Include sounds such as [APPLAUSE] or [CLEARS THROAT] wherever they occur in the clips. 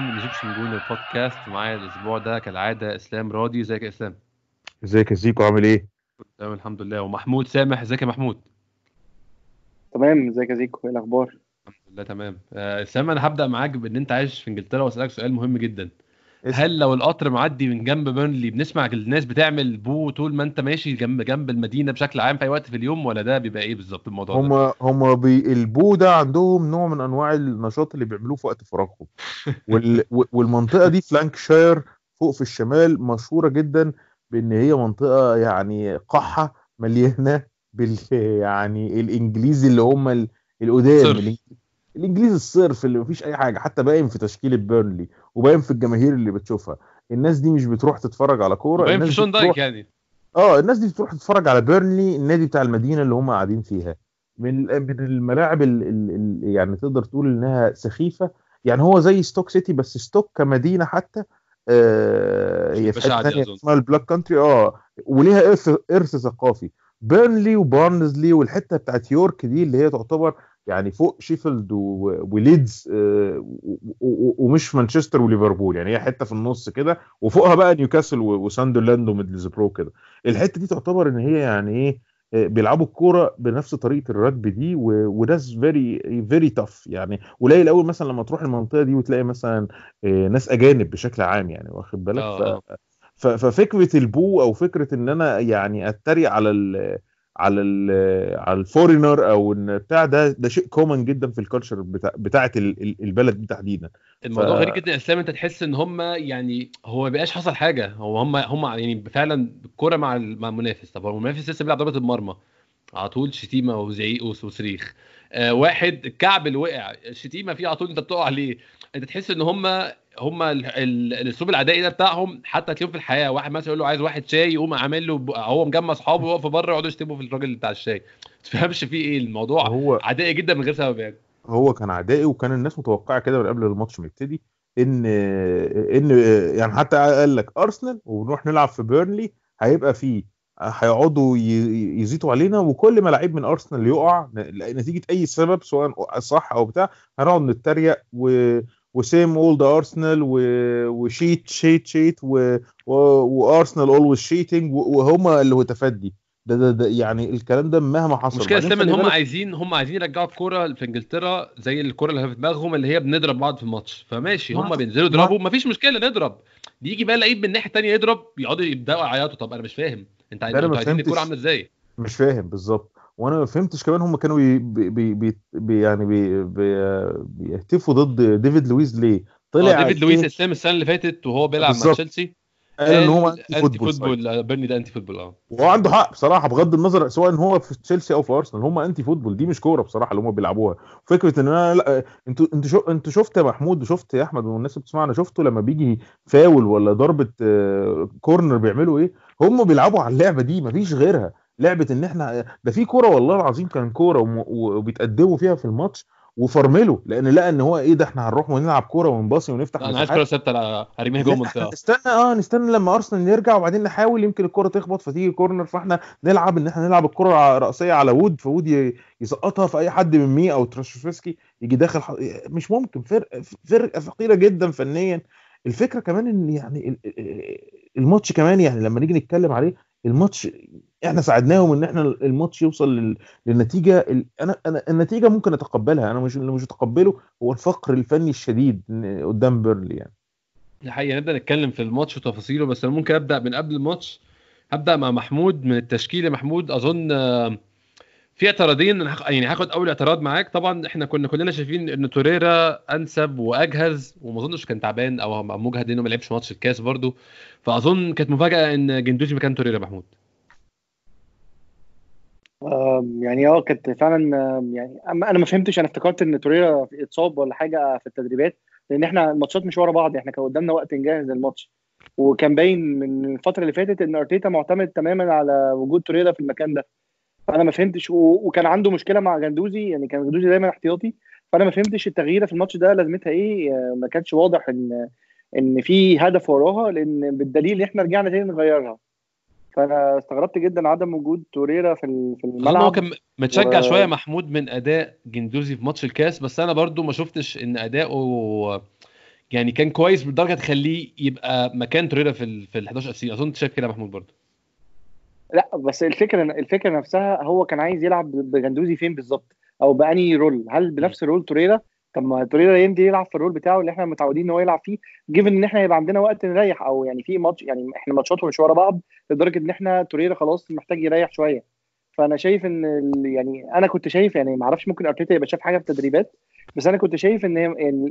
من Egyptian Gooner بودكاست معايا الأسبوع ده كالعادة إسلام راضي. إزيك يا إسلام؟ إزيك يا زيكو؟ عامل إيه؟ تمام الحمد لله. ومحمود سامح إزيك يا محمود؟ تمام إزيك يا زيكو؟ إيه الأخبار؟ الحمد لله تمام. آه، إسلام أنا هبدأ معاك بإن أنت عايش في إنجلترا وأسألك سؤال مهم جدا. هل لو القطر معدي من جنب بيرنلي بنسمع الناس بتعمل boo طول ما انت ماشي جنب جنب المدينة بشكل عام في أي وقت في اليوم ولا ده بيبقى إيه بالظبط الموضوع ده؟ هم هم بي ال boo ده عندهم نوع من أنواع النشاط اللي بيعملوه في وقت فراغهم. [LAUGHS] وال والمنطقة دي فلانكشاير فوق في الشمال مشهورة جدا بإن هي منطقة يعني قحة مليانة بال [LAUGHS] يعني الإنجليزي اللي هم ال- القدام الإنجليزي الصرف اللي مفيش أي حاجة حتى باين في تشكيلة بيرنلي. وباين في الجماهير اللي بتشوفها. الناس دي مش بتروح تتفرج على كورة باين في شون بتروح- دايك يعني. آه الناس دي بتروح تتفرج على بيرنلي النادي بتاع المدينة اللي هم قاعدين فيها. من من الملاعب ال ال ال يعني تقدر تقول إنها سخيفة. يعني هو زي ستوك سيتي بس ستوك كمدينة حتى آه هي في حتة. اسمها ال Black Country آه وليها ارث إرث ثقافي. بيرنلي وبارنزلي والحتة بتاعت يورك دي اللي هي تعتبر يعني فوق شيفيلد وليدز آه، ومش مانشستر وليفربول. يعني هي حتة في النص كده وفوقها بقى نيوكاسل وساندرلاند وميدلزبرو كده. الحتة دي تعتبر إن هي يعني إيه آه، بيلعبوا الكورة بنفس طريقة الرجبي دي و- وناس very very tough يعني قليل قوي مثلا لما تروح المنطقة دي وتلاقي مثلا آه، ناس أجانب بشكل عام يعني واخد بالك؟ ففكرة ال boo أو فكرة إن أنا يعني أتريق على ال على ال على ال foreigner أو إن بتاع ده ده شيء common جدا في ال culture بتاع بتاعه ال- ال- البلد دي تحديدا. الموضوع ف- غريب جدا. إسلام أنت تحس إن هم يعني هو ما بقاش حصل حاجة. هو هم هم يعني فعلا الكوره مع مع المنافس. طب هو المنافس لسه بيلعب ضربه المرمى. على طول شتيمة وزعيق وصريخ. آه واحد الكعب اللي وقع الشتيمه فيه على طول انت بتقع عليه انت تحس ان هم هم ال- ال- الاسلوب العدائي ده بتاعهم حتى تلاقيهم في الحياة. واحد مثلا يقول له عايز واحد شاي يقوم عامل له هو مجمع اصحابه يقفوا بره يقعدوا يشتموا في الراجل بتاع الشاي. ما تفهمش فيه إيه الموضوع هو عدائي جدا من غير سبب يعني. هو كان عدائي وكان الناس متوقعة كده من قبل الماتش ما يبتدي إن إن يعني حتى قال لك أرسنال ونروح نلعب في بيرنلي هيبقى فيه هيقعدوا يزيتوا علينا وكل ما لعيب من أرسنال يقع نتيجة أي سبب سواء صح أو بتاع هنقعد نتريق و و same old Arsenal و cheat cheat cheat و Arsenal always cheating وهم اللي هو تفدي. ده, ده, ده يعني الكلام ده مهما حصل. بعدين اسلام إن هم عايزين هم عايزين يرجعوا الكورة في إنجلترا زي الكورة اللي في دماغهم اللي هي بنضرب بعض في الماتش. فماشي ما- هم بينزلوا يضربوا مفيش مشكلة نضرب. يجي بقى لعيب من الناحيه الثانية يضرب يقعدوا يبدأوا يعيطوا. طب أنا مش فاهم. أنت عايزين الكورة. عاملة إزاي؟ مش فاهم بالظبط. وأنا ما فهمتش كمان هم كانوا بي بي بي بي يعني بي بي بيهتفوا ضد ديفيد لويز ليه؟ طلع طلع ديفيد؟ لويس اسلام السنة اللي فاتت وهو بيلعب مع. تشيلسي. قال إن هو anti football football آه، بيرنلي ده anti football آه. وهو عنده حق بصراحة بغض النظر سواء هو في تشيلسي أو في أرسنال هم anti football دي مش كورة بصراحة اللي هم بيلعبوها. فكرة إن أنا لأ أنتوا أنتوا شو أنتوا شفت يا محمود وشفت يا أحمد والناس اللي بتسمعنا شفتوا لما بيجي فاول ولا ضربة آه، corner بيعملوا إيه؟ هم بيلعبوا على اللعبة دي مفيش غيرها. لعبة إن إحنا ده في كورة والله العظيم كان كورة وبيتقدموا فيها في الماتش وفرملوا لأن لقى إن هو إيه ده إحنا هنروح ونلعب كورة ونباصي ونفتح أنا عايز. كورة ثابته هرميها جوه المنطقة [LAUGHS] استنى آه نستنى لما أرسنال يرجع وبعدين نحاول يمكن الكره تخبط فتيجي corner فإحنا نلعب إن إحنا نلعب الكره ع- رأسية على وود فوود ي- يسقطها في أي حد من مي أو تاركوفسكي يجي داخل ح... مش ممكن فرق فرقة فقيرة جدا فنيا الفكرة كمان إن يعني ال- ال- الماتش كمان يعني لما نيجي نتكلم عليه الماتش إحنا ساعدناهم إن إحنا الماتش يوصل لل... للنتيجة. أنا أنا النتيجة ممكن أتقبلها أنا مش اللي مش متقبله هو الفقر الفني الشديد قدام بيرلي يعني. دي حقيقة نبدأ نتكلم في الماتش وتفاصيله بس أنا ممكن أبدأ من قبل الماتش هبدأ مع محمود من التشكيل يا محمود أظن آه، في اعتراضين يعني هاخد أول اعتراض معاك. طبعا إحنا كنا كلنا شايفين إن توريرا أنسب وأجهز وما أظنش كان تعبان أو مجهد لأنه ما لعبش ماتش الكاس برضه. فأظن كانت مفاجأة إن جندوزي مكان توريرا محمود. يعني آه كانت فعلا يعني أنا ما فهمتش أنا افتكرت إن توريرا اتصاب ولا حاجة في التدريبات لأن إحنا الماتشات مش ورا بعض إحنا كان قدامنا وقت نجهز للماتش وكان باين من الفترة اللي فاتت إن أرتيتا معتمد تماما على وجود توريرا في المكان ده. فأنا ما فهمتش. وكان عنده مشكلة مع جندوزي يعني كان جندوزي دايما احتياطي. فأنا ما فهمتش التغييره في الماتش ده لازمتها إيه ما كانش واضح ان إن في هدف وراها لأن بالدليل إن إحنا رجعنا تاني نغيرها. فأنا استغربت جدا عدم وجود توريرا في في خصوصا هو الملعب. كان متشجع و- شوية محمود من أداء جندوزي في ماتش الكاس بس أنا برضو ما شفتش إن أداؤه يعني كان كويس بالدرجة تخليه يبقى مكان توريرا في ال في ال 11 اساسي أظن أنت شايف كده يا محمود برضو. لا بس الفكرة الفكرة نفسها هو كان عايز يلعب بجندوزي فين بالظبط؟ أو ب any role هل بنفس role توريرا طب ما توريرا يمدي يلعب في ال role بتاعه اللي إحنا متعودين إن هو يلعب فيه given إن إحنا يبقى عندنا وقت نريح أو يعني في ماتش يعني إحنا ماتشاته مش ورا بعض لدرجة إن إحنا توريرا خلاص محتاج يريح شوية. فأنا شايف إن يعني أنا كنت شايف يعني ما أعرفش ممكن أرتيتا يبقى شاف حاجة في التدريبات بس أنا كنت شايف إن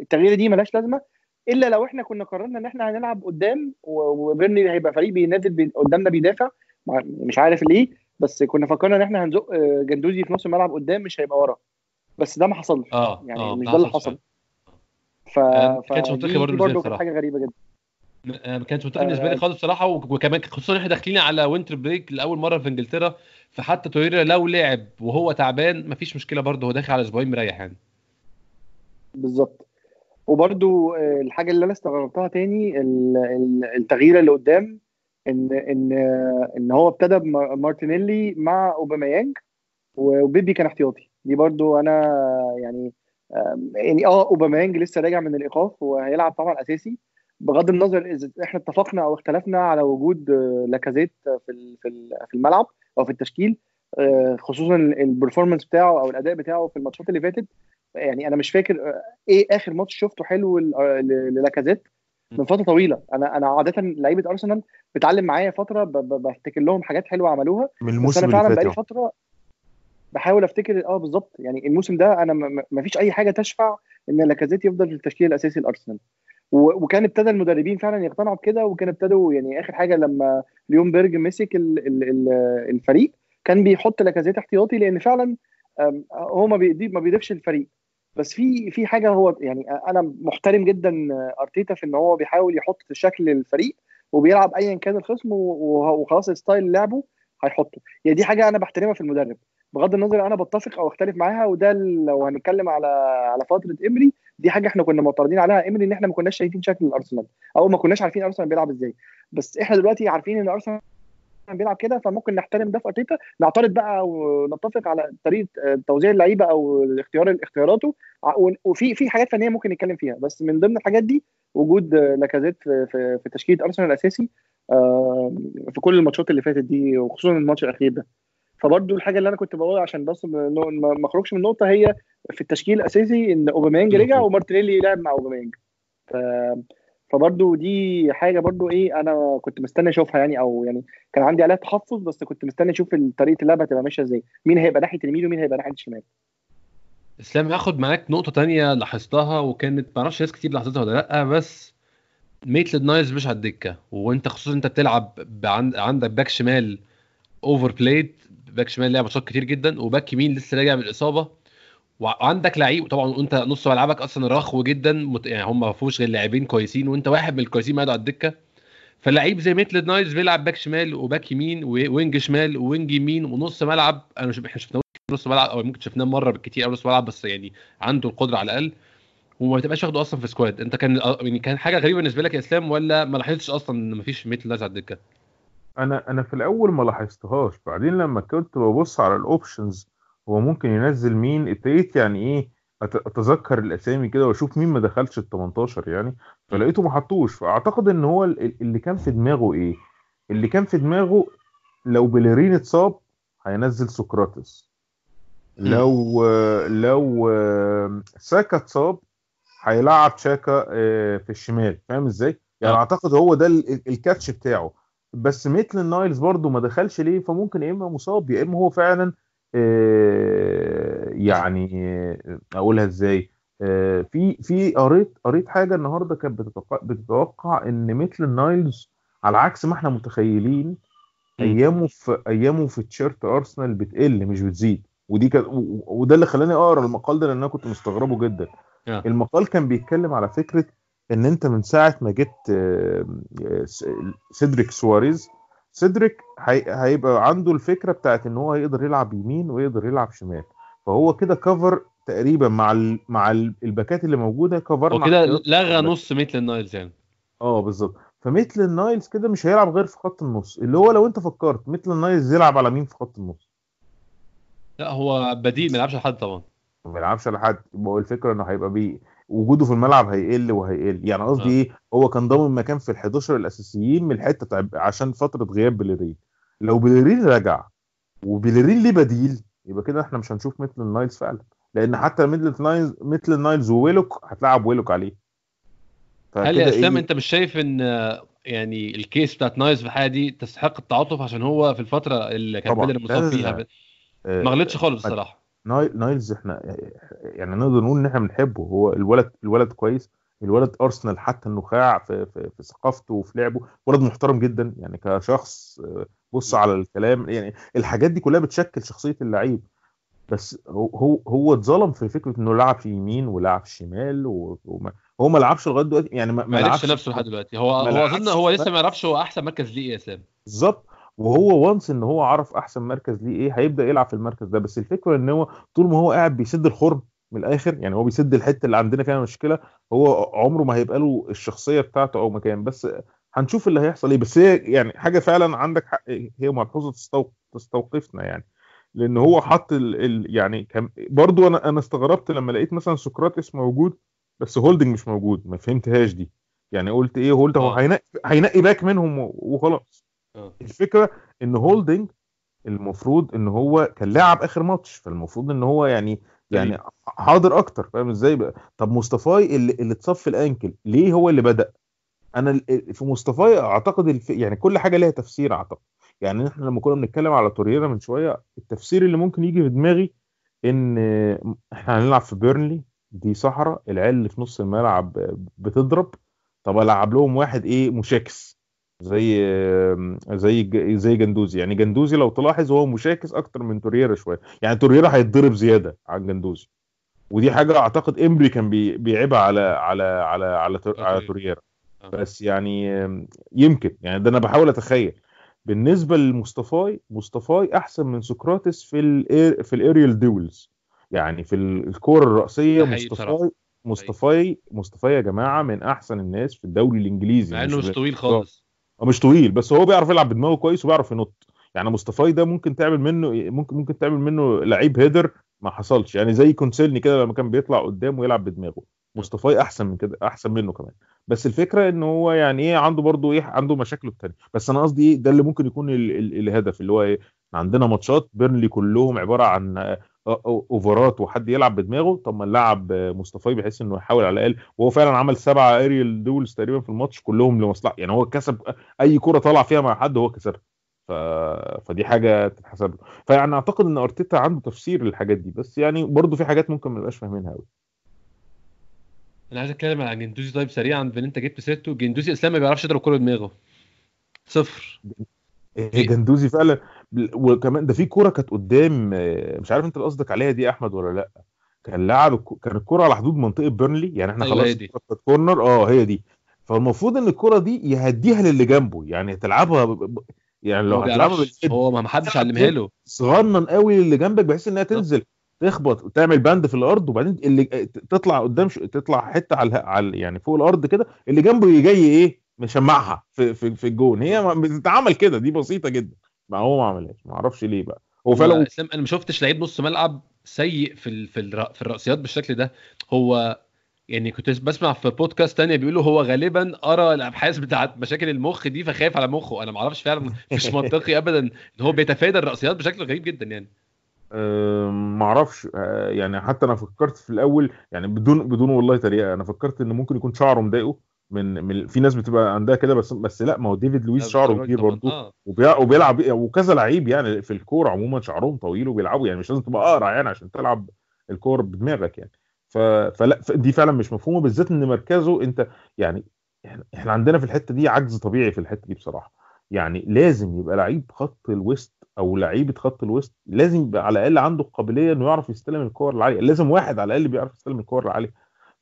التغيير دي ملهاش لازمة إلا لو إحنا كنا قررنا إن إحنا هنلعب قدام و- وبيرنلي هيبقى فريق بينزل بي- قدامنا بيدافع مش عارف ليه بس كنا فكرنا إن إحنا هنزق جندوزي في نص الملعب قدام مش هيبقى ورا. بس ده ما حصلش. آه يعني آه مش ده اللي حصل. ف... آه، ما كانش منطقي برضه كانت حاجة غريبة جدا. آه، ما كانش منطقي بالنسبة لي آه. خالص بصراحة وك- وكمان خصوصا إحنا داخلين على winter break لأول مرة في إنجلترا فحتى توريرا لو لعب وهو تعبان مفيش مشكلة برضه هو داخل على أسبوعين مريح يعني. بالظبط. وبرضو آه، الحاجة اللي أنا استغربتها تاني ال- ال- التغيير اللي قدام ان ان آه، إن هو ابتدى بمارتينيلي مع أوباميانج وبيبي كان احتياطي. دي برضو أنا يعني يعني آه أوباميانج لسه راجع من الإيقاف وهيلعب طبعا أساسي. بغض النظر إذا إحنا اتفقنا أو اختلفنا على وجود آه، لاكازيت في في ال- في الملعب أو في التشكيل آه، خصوصا ال performance بتاعه أو الأداء بتاعه في الماتشات اللي فاتت يعني أنا مش فاكر آه، إيه آخر ماتش شفته حلو للاكازيت؟ من فترة طويلة. أنا أنا عادة لعيبة أرسنال بتعلم معايا فترة بفتكر لهم حاجات حلوة عملوها. من بس الموسم أنا اللي فعلا بقالي يعني. فترة بحاول افتكر آه بالظبط. يعني الموسم ده أنا ما فيش أي حاجة تشفع إن لاكازيت يفضل في التشكيل الأساسي لأرسنال. و- وكان ابتدى المدربين فعلا يقتنعوا بكده وكان ابتدوا يعني آخر حاجة لما ليون بيرج مسك ال- ال- ال- الفريق كان بيحط لاكازيت احتياطي لأن فعلا هو ما بيضيف ما بيضيفش الفريق. بس في في حاجة هو يعني أنا محترم جدا أرتيتا في إن هو بيحاول يحط شكل الفريق وبيلعب ايا كان الخصم وخلاص style لعبه هيحطه. يعني دي حاجة أنا بحترمها في المدرب. بغض النظر أنا بتفق أو أختلف معاها وده لو هنتكلم على على فترة إيمري دي حاجة إحنا كنا معترضين عليها إيمري إن إحنا ما كناش شايفين شكل الأرسنال أو ما كناش عارفين ارسنال بيلعب إزاي. بس إحنا دلوقتي عارفين إن ارسنال بيلعب كده فممكن نحترم ده في أرتيتا نعترض بقى ونتفق على طريقة آه، توزيع اللعيبة أو اختيار اختياراته وفي في حاجات فنية ممكن نتكلم فيها. بس من ضمن الحاجات دي وجود لاكازيت في في, في تشكيلة أرسنال الأساسي آه، في كل الماتشات اللي فاتت دي وخصوصا الماتش الأخير ده. فبرضو الحاجة اللي أنا كنت بقولها عشان بس ما أخرجش من النقطة هي في التشكيل الأساسي إن أوباميانج رجع ومارتينيلي لعب مع أوباميانج. ف... فبرضو دي حاجة برضو إيه أنا كنت مستني أشوفها يعني أو يعني كان عندي عليها تحفظ بس كنت مستني أشوف طريقة اللعبه هتبقى ماشية إزاي. مين هيبقى ناحية اليمين ومين هيبقى ناحية الشمال؟ إسلام هاخد معاك نقطة تانية لاحظتها وكانت ما أعرفش ناس كتير لاحظتها ولا لأ بس ميتلاند نايلز مش على الدكة وأنت خصوصا أنت بتلعب. عندك back شمال overplayed back شمال لعب ماتشات كتير جدا و back يمين لسه راجع من الإصابة. وعندك لعيب طبعا أنت نص ملعبك أصلا رخو جدا. يعني هم ما فيهوش غير لاعبين كويسين وأنت واحد من الكويسين قاعد على الدكة. فاللعيب زي ميتلاند نايلز بيلعب back شمال و back يمين و wing شمال و wing يمين ونص ملعب. أنا مش إحنا شفناه نص ملعب أو ممكن شفناه مرة بالكتير أو نص ملعب بس يعني عنده القدرة على الأقل. وما تبقاش واخده أصلا في squad أنت كان يعني كان حاجة غريبة بالنسبة لك يا إسلام ولا ما لاحظتش أصلا إن مفيش ميتلاند نايلز على الدكة؟ أنا أنا في الأول ما لاحظتهاش بعدين لما كنت ببص على ال options هو ممكن ينزل مين ابتديت يعني إيه أتذكر الأسامي كده وأشوف مين ما دخلش ال 18 يعني فلقيته ما حطوش. فأعتقد إن هو ال- اللي كان في دماغه إيه؟ اللي كان في دماغه لو بليرين اتصاب هينزل سقراطيس. لو لو ساكا اتصاب هيلعب تشاكا آه، في الشمال. فاهم إزاي؟ يعني آه. أعتقد هو ده ال- ال catch بتاعه. بس ميتلاند نايلز برضو ما دخلش ليه فممكن يا إما مصاب يا إما هو فعلا آه، يعني آه، أقولها إزاي آه، في في قريت قريت حاجة النهارده كانت بتتوقع, بتتوقع إن ميتلاند نايلز على عكس ما إحنا متخيلين أيامه في أيامه في تيشيرت أرسنال بتقل مش بتزيد. ودي كانت و- وده اللي خلاني أقرأ المقال ده لأن أنا كنت مستغربه جدا. المقال كان بيتكلم على فكرة إن أنت من ساعة ما جبت آه، سيدريك سواريز سيدريك هي- هيبقى عنده الفكرة بتاعت إن هو يقدر يلعب يمين ويقدر يلعب شمال. فهو كده cover تقريبا مع ال... مع ال- ال back ات اللي موجودة cover نا وكده لغى نص ميتلاند نايلز يعني. آه بالظبط. فميتلاند نايلز كده مش هيلعب غير في خط النص. اللي هو لو أنت فكرت ميتلاند نايلز يلعب على مين في خط النص؟ لا هو بديل ما يلعبش لحد طبعا. ما بيلعبش على حد. يبقى هو الفكرة إنه هيبقى بيه وجوده في الملعب هيقل وهيقل. يعني قصدي آه. إيه؟ هو كان ضامن مكان في ال 11 الأساسيين من الحتة عشان فترة غياب بليرين لو بليرين رجع وبليرين ليه بديل يبقى كده إحنا مش هنشوف ميتلاند نايلز فعلا. لأن حتى ميتلاند نايلز ميتلاند نايلز وويلوك هتلعب ويلوك عليه. هل يا إسلام إيه؟ أنت مش شايف إن آه، يعني ال case بتاعت نايلز في الحالة دي تستحق التعاطف عشان هو في الفترة اللي كان طبعاً. بليرين مصاب فيها؟ ما غلطش خالص الصراحة. ناي- نايلز إحنا يعني نقدر نقول إن إحنا بنحبه. هو الولد الولد كويس. الولد أرسنال حتى النخاع في في, في ثقافته وفي لعبه. ولد محترم جدا. يعني كشخص بص على الكلام. يعني الحاجات دي كلها بتشكل شخصية اللعيب. بس هو هو اتظلم في فكرة إنه لعب في يمين ولعب في شمال وما هو ما لعبش لغاية دلوقتي. يعني ما, ما لعبش نفسه لحد دلوقتي. هو هو أظن هو لسه ما يعرفش هو أحسن مركز ليه يا اسلام بالظبط. وهو وانس إن هو عرف أحسن مركز ليه إيه هيبدأ يلعب في المركز ده. بس الفكرة إن هو طول ما هو قاعد بيسد الخرم من الآخر يعني هو بيسد الحتة اللي عندنا فيها مشكلة هو عمره ما هيبقى له الشخصية بتاعته أو مكان. بس هنشوف اللي هيحصل إيه. بس هي يعني حاجة فعلا عندك حق هي ملحوظة تستوق... تستوقفنا يعني. لأن هو حط ال... ال... يعني كان برضو أنا أنا استغربت لما لقيت مثلا سقراطس موجود بس هولدنج مش موجود. ما فهمتهاش دي. يعني قلت إيه هولد هو آه. هينقي هينقي back منهم وخلاص. الفكرة إن هولدنج المفروض إن هو كان لاعب آخر ماتش فالمفروض إن هو يعني يعني حاضر أكتر فاهم إزاي بقى؟ طب مصطافي اللي اللي اتصاب في ال ankle ليه هو اللي بدأ؟ أنا في مصطافي أعتقد الف... يعني كل حاجة ليها تفسير أعتقد. يعني إحنا لما كنا بنتكلم على توريرا من شوية التفسير اللي ممكن يجي في دماغي إن إحنا هنلعب في بيرنلي دي صحراء العيال اللي في نص الملعب بتضرب طب ألعب لهم واحد إيه؟ مشاكس. زي زي زي جندوزي. يعني جندوزي لو تلاحظ هو مشاكس أكتر من توريرا شوية. يعني توريرا هيتضرب زيادة عن جندوزي. ودي حاجة أعتقد إيمري كان بي- بيعيبها على على على على, على توريرا. آه. بس يعني يمكن. يعني ده أنا بحاول أتخيل. بالنسبة لمصطافي مصطافي أحسن من سقراطيس في ال في ال aerial duels يعني في ال- الكورة بصراحة. مصطافي مصطافي مصطافي يا جماعة من أحسن الناس في الدوري الإنجليزي. مع إنه مش طويل خالص. مش طويل بس هو بيعرف يلعب بدماغه كويس وبيعرف ينط. يعني مصطافي ده ممكن تعمل منه ممكن ممكن تعمل منه لعيب header ما حصلش. يعني زي كوسيلني كده لما كان بيطلع قدام ويلعب بدماغه. مصطافي أحسن من كده أحسن منه كمان. بس الفكرة إن هو يعني إيه عنده برضه إيه عنده مشاكله التانية. بس أنا قصدي إيه ده اللي ممكن يكون ال ال الهدف اللي هو إيه عندنا ماتشات بيرنلي كلهم عبارة عن أوفرات وحد يلعب بدماغه. طب ما نلعب مصطافي بحيث إنه يحاول على الأقل. وهو فعلا عمل سبعه aerial duels تقريبا في الماتش كلهم لمصلحته. يعني هو كسب أي كرة طلع فيها مع حد هو كسبها. ف... فدي حاجة تتحسب له. فيعني أعتقد إن أرتيتا عنده تفسير للحاجات دي. بس يعني برضه في حاجات ممكن ما نبقاش فاهمينها قوي أنا عايز أتكلم عن جندوزي طيب سريعا. بان انت جبت سيرته جندوزي إسلام ما بيعرفش يضرب كوره بدماغه. صفر. جندوزي فعلا. وكمان ده في كورة كانت قدام آه، مش عارف أنت اللي قصدك عليها دي يا أحمد ولا لأ. كان لاعب كان الكورة على حدود منطقة بيرنلي يعني إحنا أيوة، خلاص. كانت كورنر آه هي دي. فالمفروض إن الكورة دي يهديها للي جنبه يعني تلعبها ب... يعني لو هتلعبها هو ما حدش علمها له. صغنن قوي للي جنبك بحيث إنها تنزل تخبط وتعمل باند في الأرض وبعدين اللي تطلع قدام ش... تطلع حتة على على يعني فوق الأرض كده اللي جنبه جاي إيه؟ مشمعها في في, في الجون. هي بتتعمل كده دي بسيطة جدا. ما هو ما عملهاش ما أعرفش ليه بقى. هو فعلا أسلام أنا ما شفتش لعيب نص ملعب سيء في ال... في, الر... في الرأسيات بالشكل ده. هو يعني كنت بسمع في بودكاست تانية بيقولوا هو غالبا قرأ الأبحاث بتاعت مشاكل المخ دي فخايف على مخه. أنا ما أعرفش فعلا مش [LAUGHS] منطقي ابدا. ان هو بيتفادى الرأسيات بشكل غريب جدا يعني. ما أعرفش. آه، يعني حتى أنا فكرت في الأول يعني بدون بدون والله تريقة أنا فكرت إن ممكن يكون شعره مضايقه. من, من في ناس بتبقى عندها كده بس بس لا ما هو ديفيد لويس شعره كبير. برضه وبيع- وبيلعب وكذا لعيب يعني في الكوره عموما شعرهم طويل وبيلعبوا يعني مش لازم تبقى أقرع يعني عشان تلعب الكوره بدماغك يعني. ف... فلا دي فعلا مش مفهومة بالذات إن مركزه أنت يعني إحنا عندنا في الحتة دي عجز طبيعي في الحتة دي بصراحة. يعني لازم يبقى لعيب خط الوسط أو لعيبة خط الوسط لازم يبقى على الأقل عنده القابليه إنه يعرف يستلم الكور العالية. لازم واحد على الأقل بيعرف يستلم الكور العالية.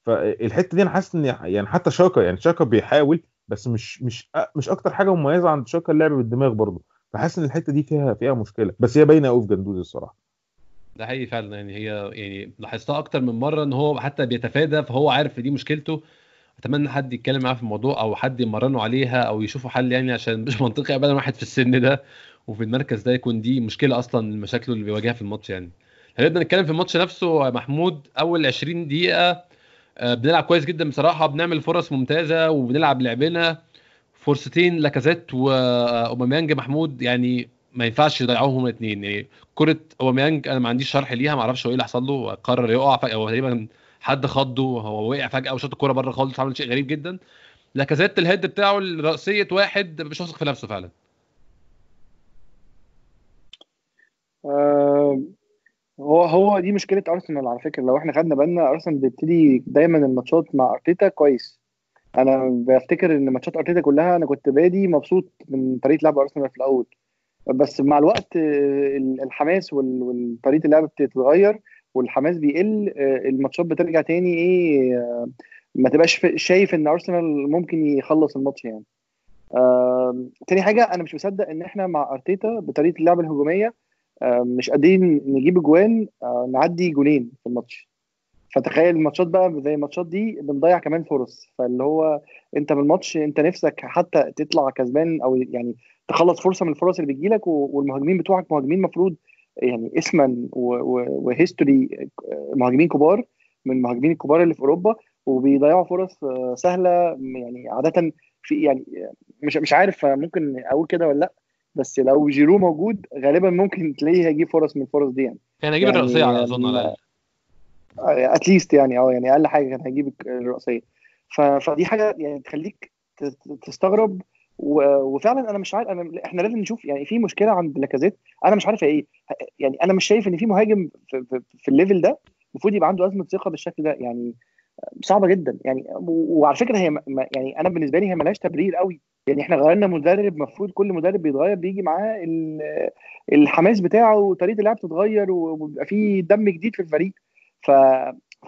فالحتة دي أنا حاسس إن يعني حتى شاكا يعني شاكا بيحاول بس مش مش مش أكتر حاجة مميزة عند شاكا اللعب بالدماغ برضه. فحاسس إن الحتة دي فيها فيها مشكلة. بس هي باينة قوي في جندوزي الصراحة. ده حقيقي فعلا. يعني هي يعني لاحظتها أكتر من مرة إن هو حتى بيتفادى فهو عارف دي مشكلته. أتمنى حد يتكلم معاه في الموضوع أو حد يمرنه عليها أو يشوفوا حل يعني عشان مش منطقي ابدا واحد في السن ده وفي المركز ده يكون دي مشكلة أصلا من مشاكله اللي بيواجهها في الماتش يعني. هنبدا نتكلم في الماتش نفسه محمود. أول 20 دقيقة بنلعب كويس جدا بصراحة بنعمل فرص ممتازة وبنلعب لعبنا. فرصتين لاكازيت واوباميانج محمود يعني ما ينفعش يضيعوهم الاثنين يعني كرة أوباميانج أنا ما عنديش شرح ليها ما أعرفش هو إيه اللي حصل له. قرر يقع فجأة هو تقريبا حد خضه هو وقع فجأة وشاط الكورة بره خالص عمل شيء غريب جدا. لاكازيت الهيد بتاعه رأسية واحد مش واثق في نفسه فعلا. هو دي مشكلة أرسنال على فكرة. لو إحنا خدنا بالنا أرسنال بيبتدي دايما الماتشات مع أرتيتا كويس. أنا بفتكر إن ماتشات أرتيتا كلها أنا كنت بادي مبسوط من طريقة لعب أرسنال في الأول. بس مع الوقت الحماس وطريقة اللعب بتتغير والحماس بيقل الماتشات بترجع تاني إيه ما تبقاش شايف إن أرسنال ممكن يخلص الماتش يعني. تاني حاجة أنا مش مصدق إن إحنا مع أرتيتا بطريقة اللعب الهجومية مش قادرين نجيب اجوان نعدي جولين في الماتش. فتخيل الماتشات بقى زي الماتشات دي بنضيع كمان فرص. فاللي هو انت من الماتش انت نفسك حتى تطلع كسبان أو يعني تخلص فرصة من الفرص اللي بتجيلك والمهاجمين بتوعك مهاجمين مفروض يعني اسما و history مهاجمين كبار من المهاجمين الكبار اللي في أوروبا وبيضيعوا فرص آه، سهلة. يعني عادة في يعني مش مش عارف ممكن أقول كده ولا لأ. بس لو جيرو موجود غالبا ممكن تلاقيه هيجيب فرص من الفرص دي يعني. كان هيجيب يعني الرأسية على أظن على at least يعني آه يعني أقل حاجة كان هيجيب الرأسية. فدي حاجة يعني تخليك تستغرب. وفعلا أنا مش عارف أنا إحنا لازم نشوف يعني في مشكلة عند لاكازيت. أنا مش عارف إيه. يعني أنا مش شايف إن في مهاجم في, في, في الليفل ده المفروض يبقى عنده أزمة ثقة بالشكل ده. يعني صعبة جدا. يعني وعلى فكرة هي يعني أنا بالنسبة لي هي ملهاش تبرير قوي. يعني إحنا غيرنا مدرب المفروض كل مدرب بيتغير بيجي معاه الحماس بتاعه وطريقة اللعب تتغير وبيبقى في دم جديد في الفريق. ف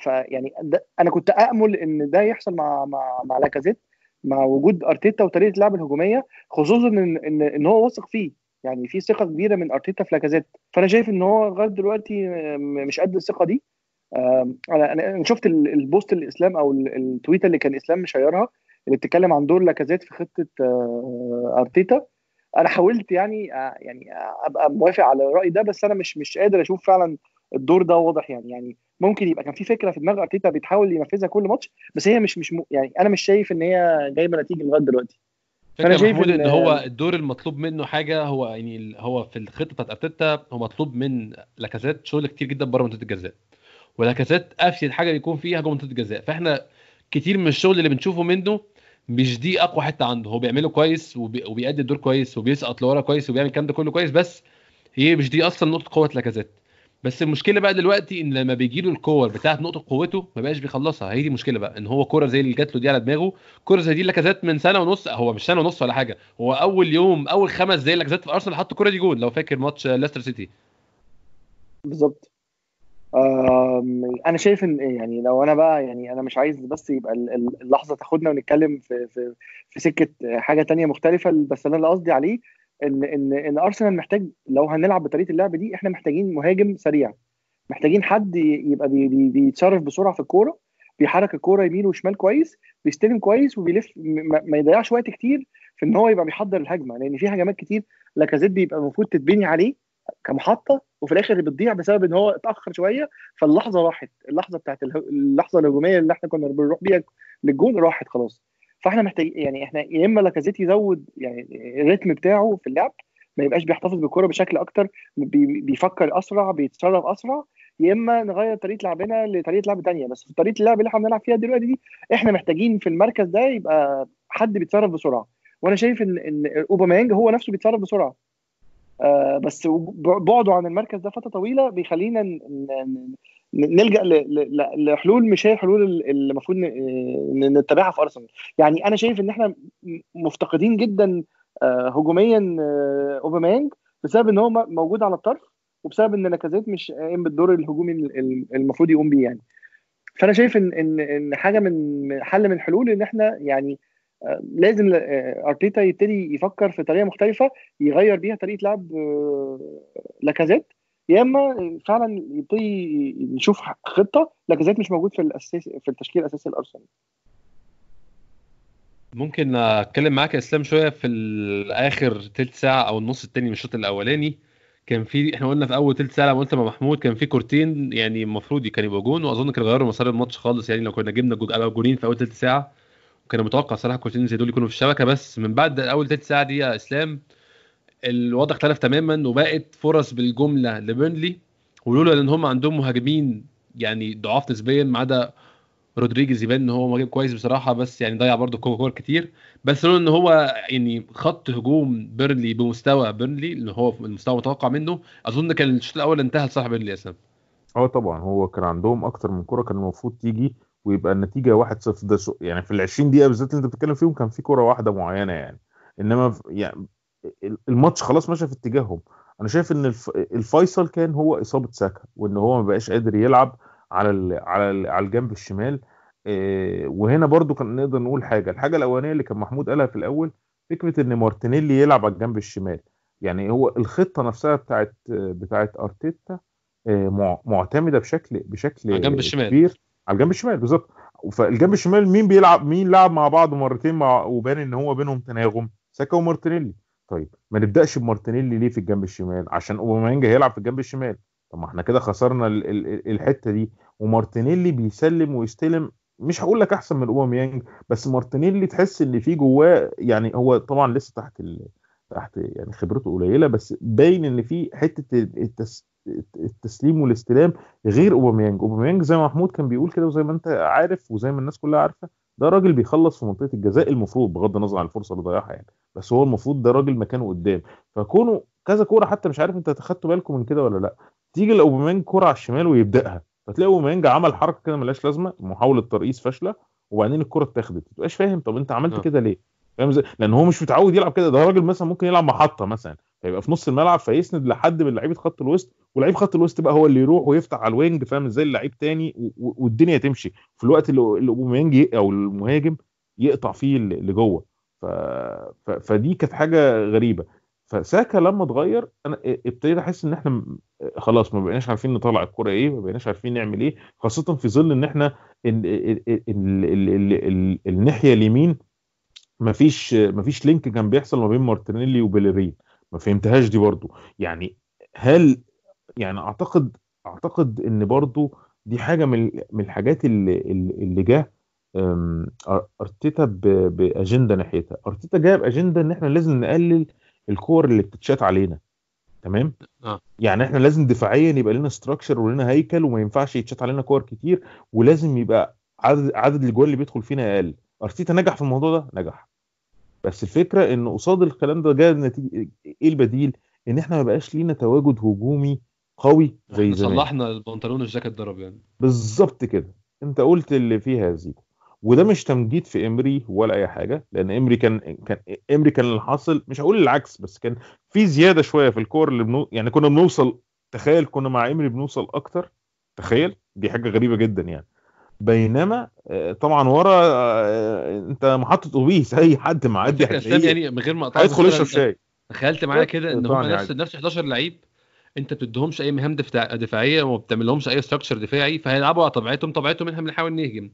فيعني أنا كنت آمل إن ده يحصل مع مع مع لاكازيت مع وجود أرتيتا وطريقة اللعب الهجومية خصوصا إن إن, إن هو واثق فيه. يعني في ثقة كبيرة من أرتيتا في لاكازيت. فأنا شايف إن هو لغاية دلوقتي مش قد الثقة دي. أنا أنا شفت ال post لإسلام أو ال tweet اللي كان إسلام مشيرها اللي بتتكلم عن دور لاكازيت في خطة آه، أرتيتا. أنا حاولت يعني آه، يعني أبقى موافق على الراي ده بس أنا مش مش قادر أشوف فعلا الدور ده واضح يعني. يعني ممكن يبقى كان في فكرة في دماغ أرتيتا بيتحاول ينفذها كل ماتش بس هي مش مش. يعني أنا مش شايف إن هي جايبة نتيجة لغاية دلوقتي. فكرة شايف محمود إن, إن هو الدور المطلوب منه حاجة هو يعني هو في الخطة بتاعت أرتيتا هو مطلوب من لاكازيت شغل كتير جدا بره منطقة الجزاء. ولاكازيت افيد حاجة بيكون فيها جوه منطقة الجزاء. فإحنا كتير من الشغل اللي بنشوفه منه مش دي أقوى حتة عنده. هو بيعمله كويس وبي... وبيأدي الدور كويس وبيسقط لورا كويس وبيعمل الكلام ده كله كويس بس هي مش دي أصلا نقطة قوة لاكازيت بس المشكلة بقى دلوقتي إن لما بيجي له الكور بتاعت نقطة قوته ما بقاش بيخلصها. هي دي المشكلة بقى إن هو كورة زي اللي جات له دي على دماغه. كورة زي دي لاكازيت من سنة ونص هو مش سنة ونص ولا حاجة هو أول يوم أول خمس دقايق لاكازيت في أرسنال حط الكوره دي جول لو فاكر ماتش ليستر سيتي. بالظبط. أنا شايف إن يعني لو أنا بقى يعني أنا مش عايز بس يبقى اللحظة تاخدنا ونتكلم في في في سكة حاجة تانية مختلفة بس أنا اللي قصدي عليه إن إن إن أرسنال محتاج لو هنلعب بطريقة اللعب دي إحنا محتاجين مهاجم سريع. محتاجين حد يبقى بيتصرف بسرعة في الكورة بيحرك الكورة يمين وشمال كويس بيستلم كويس وبيلف ما يضيعش وقت كتير في إن هو يبقى بيحضر الهجمة لأن في هجمات كتير لاكازيت بيبقى المفروض تتبني عليه كمحطة وفي الآخر بتضيع بسبب إن هو اتأخر شوية فاللحظة راحت. اللحظة بتاعت اللحظة الهجومية اللي إحنا كنا بنروح بيها للجون راحت خلاص. فإحنا محتاج يعني إحنا يا إما لاكازيت يزود يعني الريتم بتاعه في اللعب ما يبقاش بيحتفظ بالكوره بشكل أكتر بيفكر أسرع بيتصرف أسرع يا إما نغير طريقة لعبنا لطريقة لعب ثانية بس في طريقة اللعب اللي إحنا بنلعب فيها دلوقتي دي إحنا محتاجين في المركز ده يبقى حد بيتصرف بسرعة. وأنا شايف ان إن أوباميانج هو نفسه بيتصرف بسرعة. بس بعده عن المركز ده فترة طويلة بيخلينا نلجأ لحلول مش هي الحلول اللي المفروض نتبعها في أرسنال. يعني أنا شايف إن إحنا مفتقدين جدا آه، هجوميا آه، أوباميانج بسبب إن هو موجود على الطرف وبسبب إن لاكازيت مش قايم بالدور الهجومي المفروض يقوم بيه يعني. فأنا شايف ان ان إن حاجة من حل من الحلول إن إحنا يعني آه، لازم أرتيتا يبتدي يفكر في طريقة مختلفة يغير بيها طريقة لعب لاكازيت. يا إما فعلا يبتدي نشوف خطة لاكازيت مش موجود في الأساس في التشكيل الأساسي لأرسنال ممكن أتكلم معاك يا إسلام شوية في الآخر تلت ساعة أو النص التاني من الشوط الأولاني. كان في إحنا قلنا في أول تلت ساعة لما قلت مع محمود كان في كورتين يعني المفروض كان يبقوا جون وأظن كانوا غيروا مسار الماتش خالص يعني لو كنا جبنا جو- جولين في أول تلت ساعة. وكان متوقع صراحة كورتين زي دول يكونوا في الشبكة بس من بعد أول تلت ساعة دي يا إسلام الوضع اختلف تماما وبقت فرص بالجملة لبيرنلي ولولا إن هم عندهم مهاجمين يعني ضعاف نسبيا ما عدا رودريجيز يبان إن هو مهاجم كويس بصراحة بس يعني ضيع برضه كور كتير. بس لولا إن هو يعني خط هجوم بيرنلي بمستوى بيرنلي اللي هو المستوى المتوقع منه أظن كان الشوط الأول انتهى لصالح بيرنلي يا إسلام. آه طبعا هو كان عندهم أكتر من كرة كان المفروض تيجي ويبقى النتيجة 1-0 ده سو- يعني في ال 20 دقيقة بالذات اللي انت بتتكلم فيهم كان في كرة واحدة معينة يعني. انما يعني الماتش خلاص ماشي في اتجاههم. أنا شايف ان الف... الفيصل كان هو إصابة ساكا وان هو ما بقاش قادر يلعب على ال... على ال... على الجنب الشمال. إيه، وهنا برضو كان نقدر نقول حاجة. الحاجة الأولانية اللي كان محمود قالها في الأول فكرة إن مارتينيلي يلعب على الجنب الشمال. يعني هو الخطة نفسها بتاعت بتاعت أرتيتا آه، مع- معتمدة بشكل بشكل على الجنب الشمال. كبير. على الجنب الشمال بالظبط. فالجنب الشمال مين بيلعب مين لعب مع بعض مرتين مع وبان إن هو بينهم تناغم؟ ساكا ومارتينيلي. طيب ما نبدأش بمارتينيلي ليه في الجنب الشمال؟ عشان أوباميانج هيلعب في الجنب الشمال. طب ما إحنا كده خسرنا ال- ال- ال- الحتة دي. ومارتينيلي بيسلم ويستلم مش هقول لك أحسن من أوباميانج بس مارتينيلي تحس إن في جواه يعني هو طبعا لسه تحت ال... تحت يعني خبرته قليلة بس باين إن في حتة التس... التسليم والاستلام غير أوباميانج. أوباميانج زي ما محمود كان بيقول كده وزي ما أنت عارف وزي ما الناس كلها عارفة ده راجل بيخلص في منطقة الجزاء المفروض بغض النظر عن الفرصة اللي ضيعها يعني. بس هو المفروض ده راجل مكانه قدام. فكونه كذا كورة حتى مش عارف أنت خدتوا بالكم من كده ولا لأ. تيجي لأوباميانج كورة على الشمال ويبدأها. فتلاقي أوباميانج عمل حركة كده ملهاش لازمة محاولة ترقيص فاشلة وبعدين الكورة اتاخدت. ما تبقاش فاهم طب أنت عملت آه. كده ليه؟ فاهم لأن هو مش متعود يلعب كده. ده راجل مثلا ممكن يلعب محطة مثلا. فيبقى في نص الملعب فيسند لحد من لعيبة خط الوسط ولعيب خط الوسط بقى هو اللي يروح ويفتح على ال wing فاهم إزاي؟ اللعيب تاني والدنيا تمشي. في الوقت اللي أوباميانج أو المهاجم يقطع فيه اللي اللي جوه ف... ف... فدي كانت حاجة غريبة. فساكا لما اتغير أنا ابتديت أحس إن إحنا خلاص ما بقيناش عارفين نطلع الكرة إيه ما بقيناش عارفين نعمل إيه. خاصة في ظل إن إحنا ال... ال... ال... ال... ال... ال... الناحية اليمين مفيش link كان بيحصل ما بين مارتينيلي وبيليرين ما فهمتهاش دي برضو. يعني هل يعني أعتقد أعتقد إن برضو دي حاجة من من الحاجات اللي اللي جه أرتيتا بأجندة ناحيتها. أرتيتا جايب أجندة إن إحنا لازم نقلل الكور اللي بتتشات علينا. تمام؟ آه. يعني إحنا لازم دفاعيا يبقى لنا structure ولنا هيكل وما ينفعش يتشات علينا كور كتير ولازم يبقى عدد عدد الجوان اللي بيدخل فينا أقل أرتيتا نجح في الموضوع ده؟ نجح. بس الفكرة إن قصاد الكلام ده جاء نتيجه إيه البديل؟ إن إحنا ما بقاش لينا تواجد هجومي قوي زي زمان. صلحنا البنطلون والجاكيت ضرب يعني. بالظبط كده. أنت قلت اللي فيها زيكو. وده مش تمجيد في إمري ولا أي حاجة لأن إمري كان كان إمري كان اللي حاصل مش هقول العكس بس كان في زيادة شوية في الكور اللي بنو... يعني كنا بنوصل تخيل كنا مع إمري بنوصل أكتر تخيل؟ دي حاجة غريبة جدا يعني. بينما آه، طبعا ورا آه، أنت محطة اتوبيس أي حد معدي هتلاقيه يعني من غير ما اقطعك هيدخل يشرب شاي تخيلت معايا كده إن هم نفس يعني. نفس 11 لعيب أنت ما بتديهمش أي مهام دفاع دفاعية وما بتعملهمش أي structure دفاعي فهيلعبوا على طبيعتهم طبيعتهم إحنا بنحاول نهجم.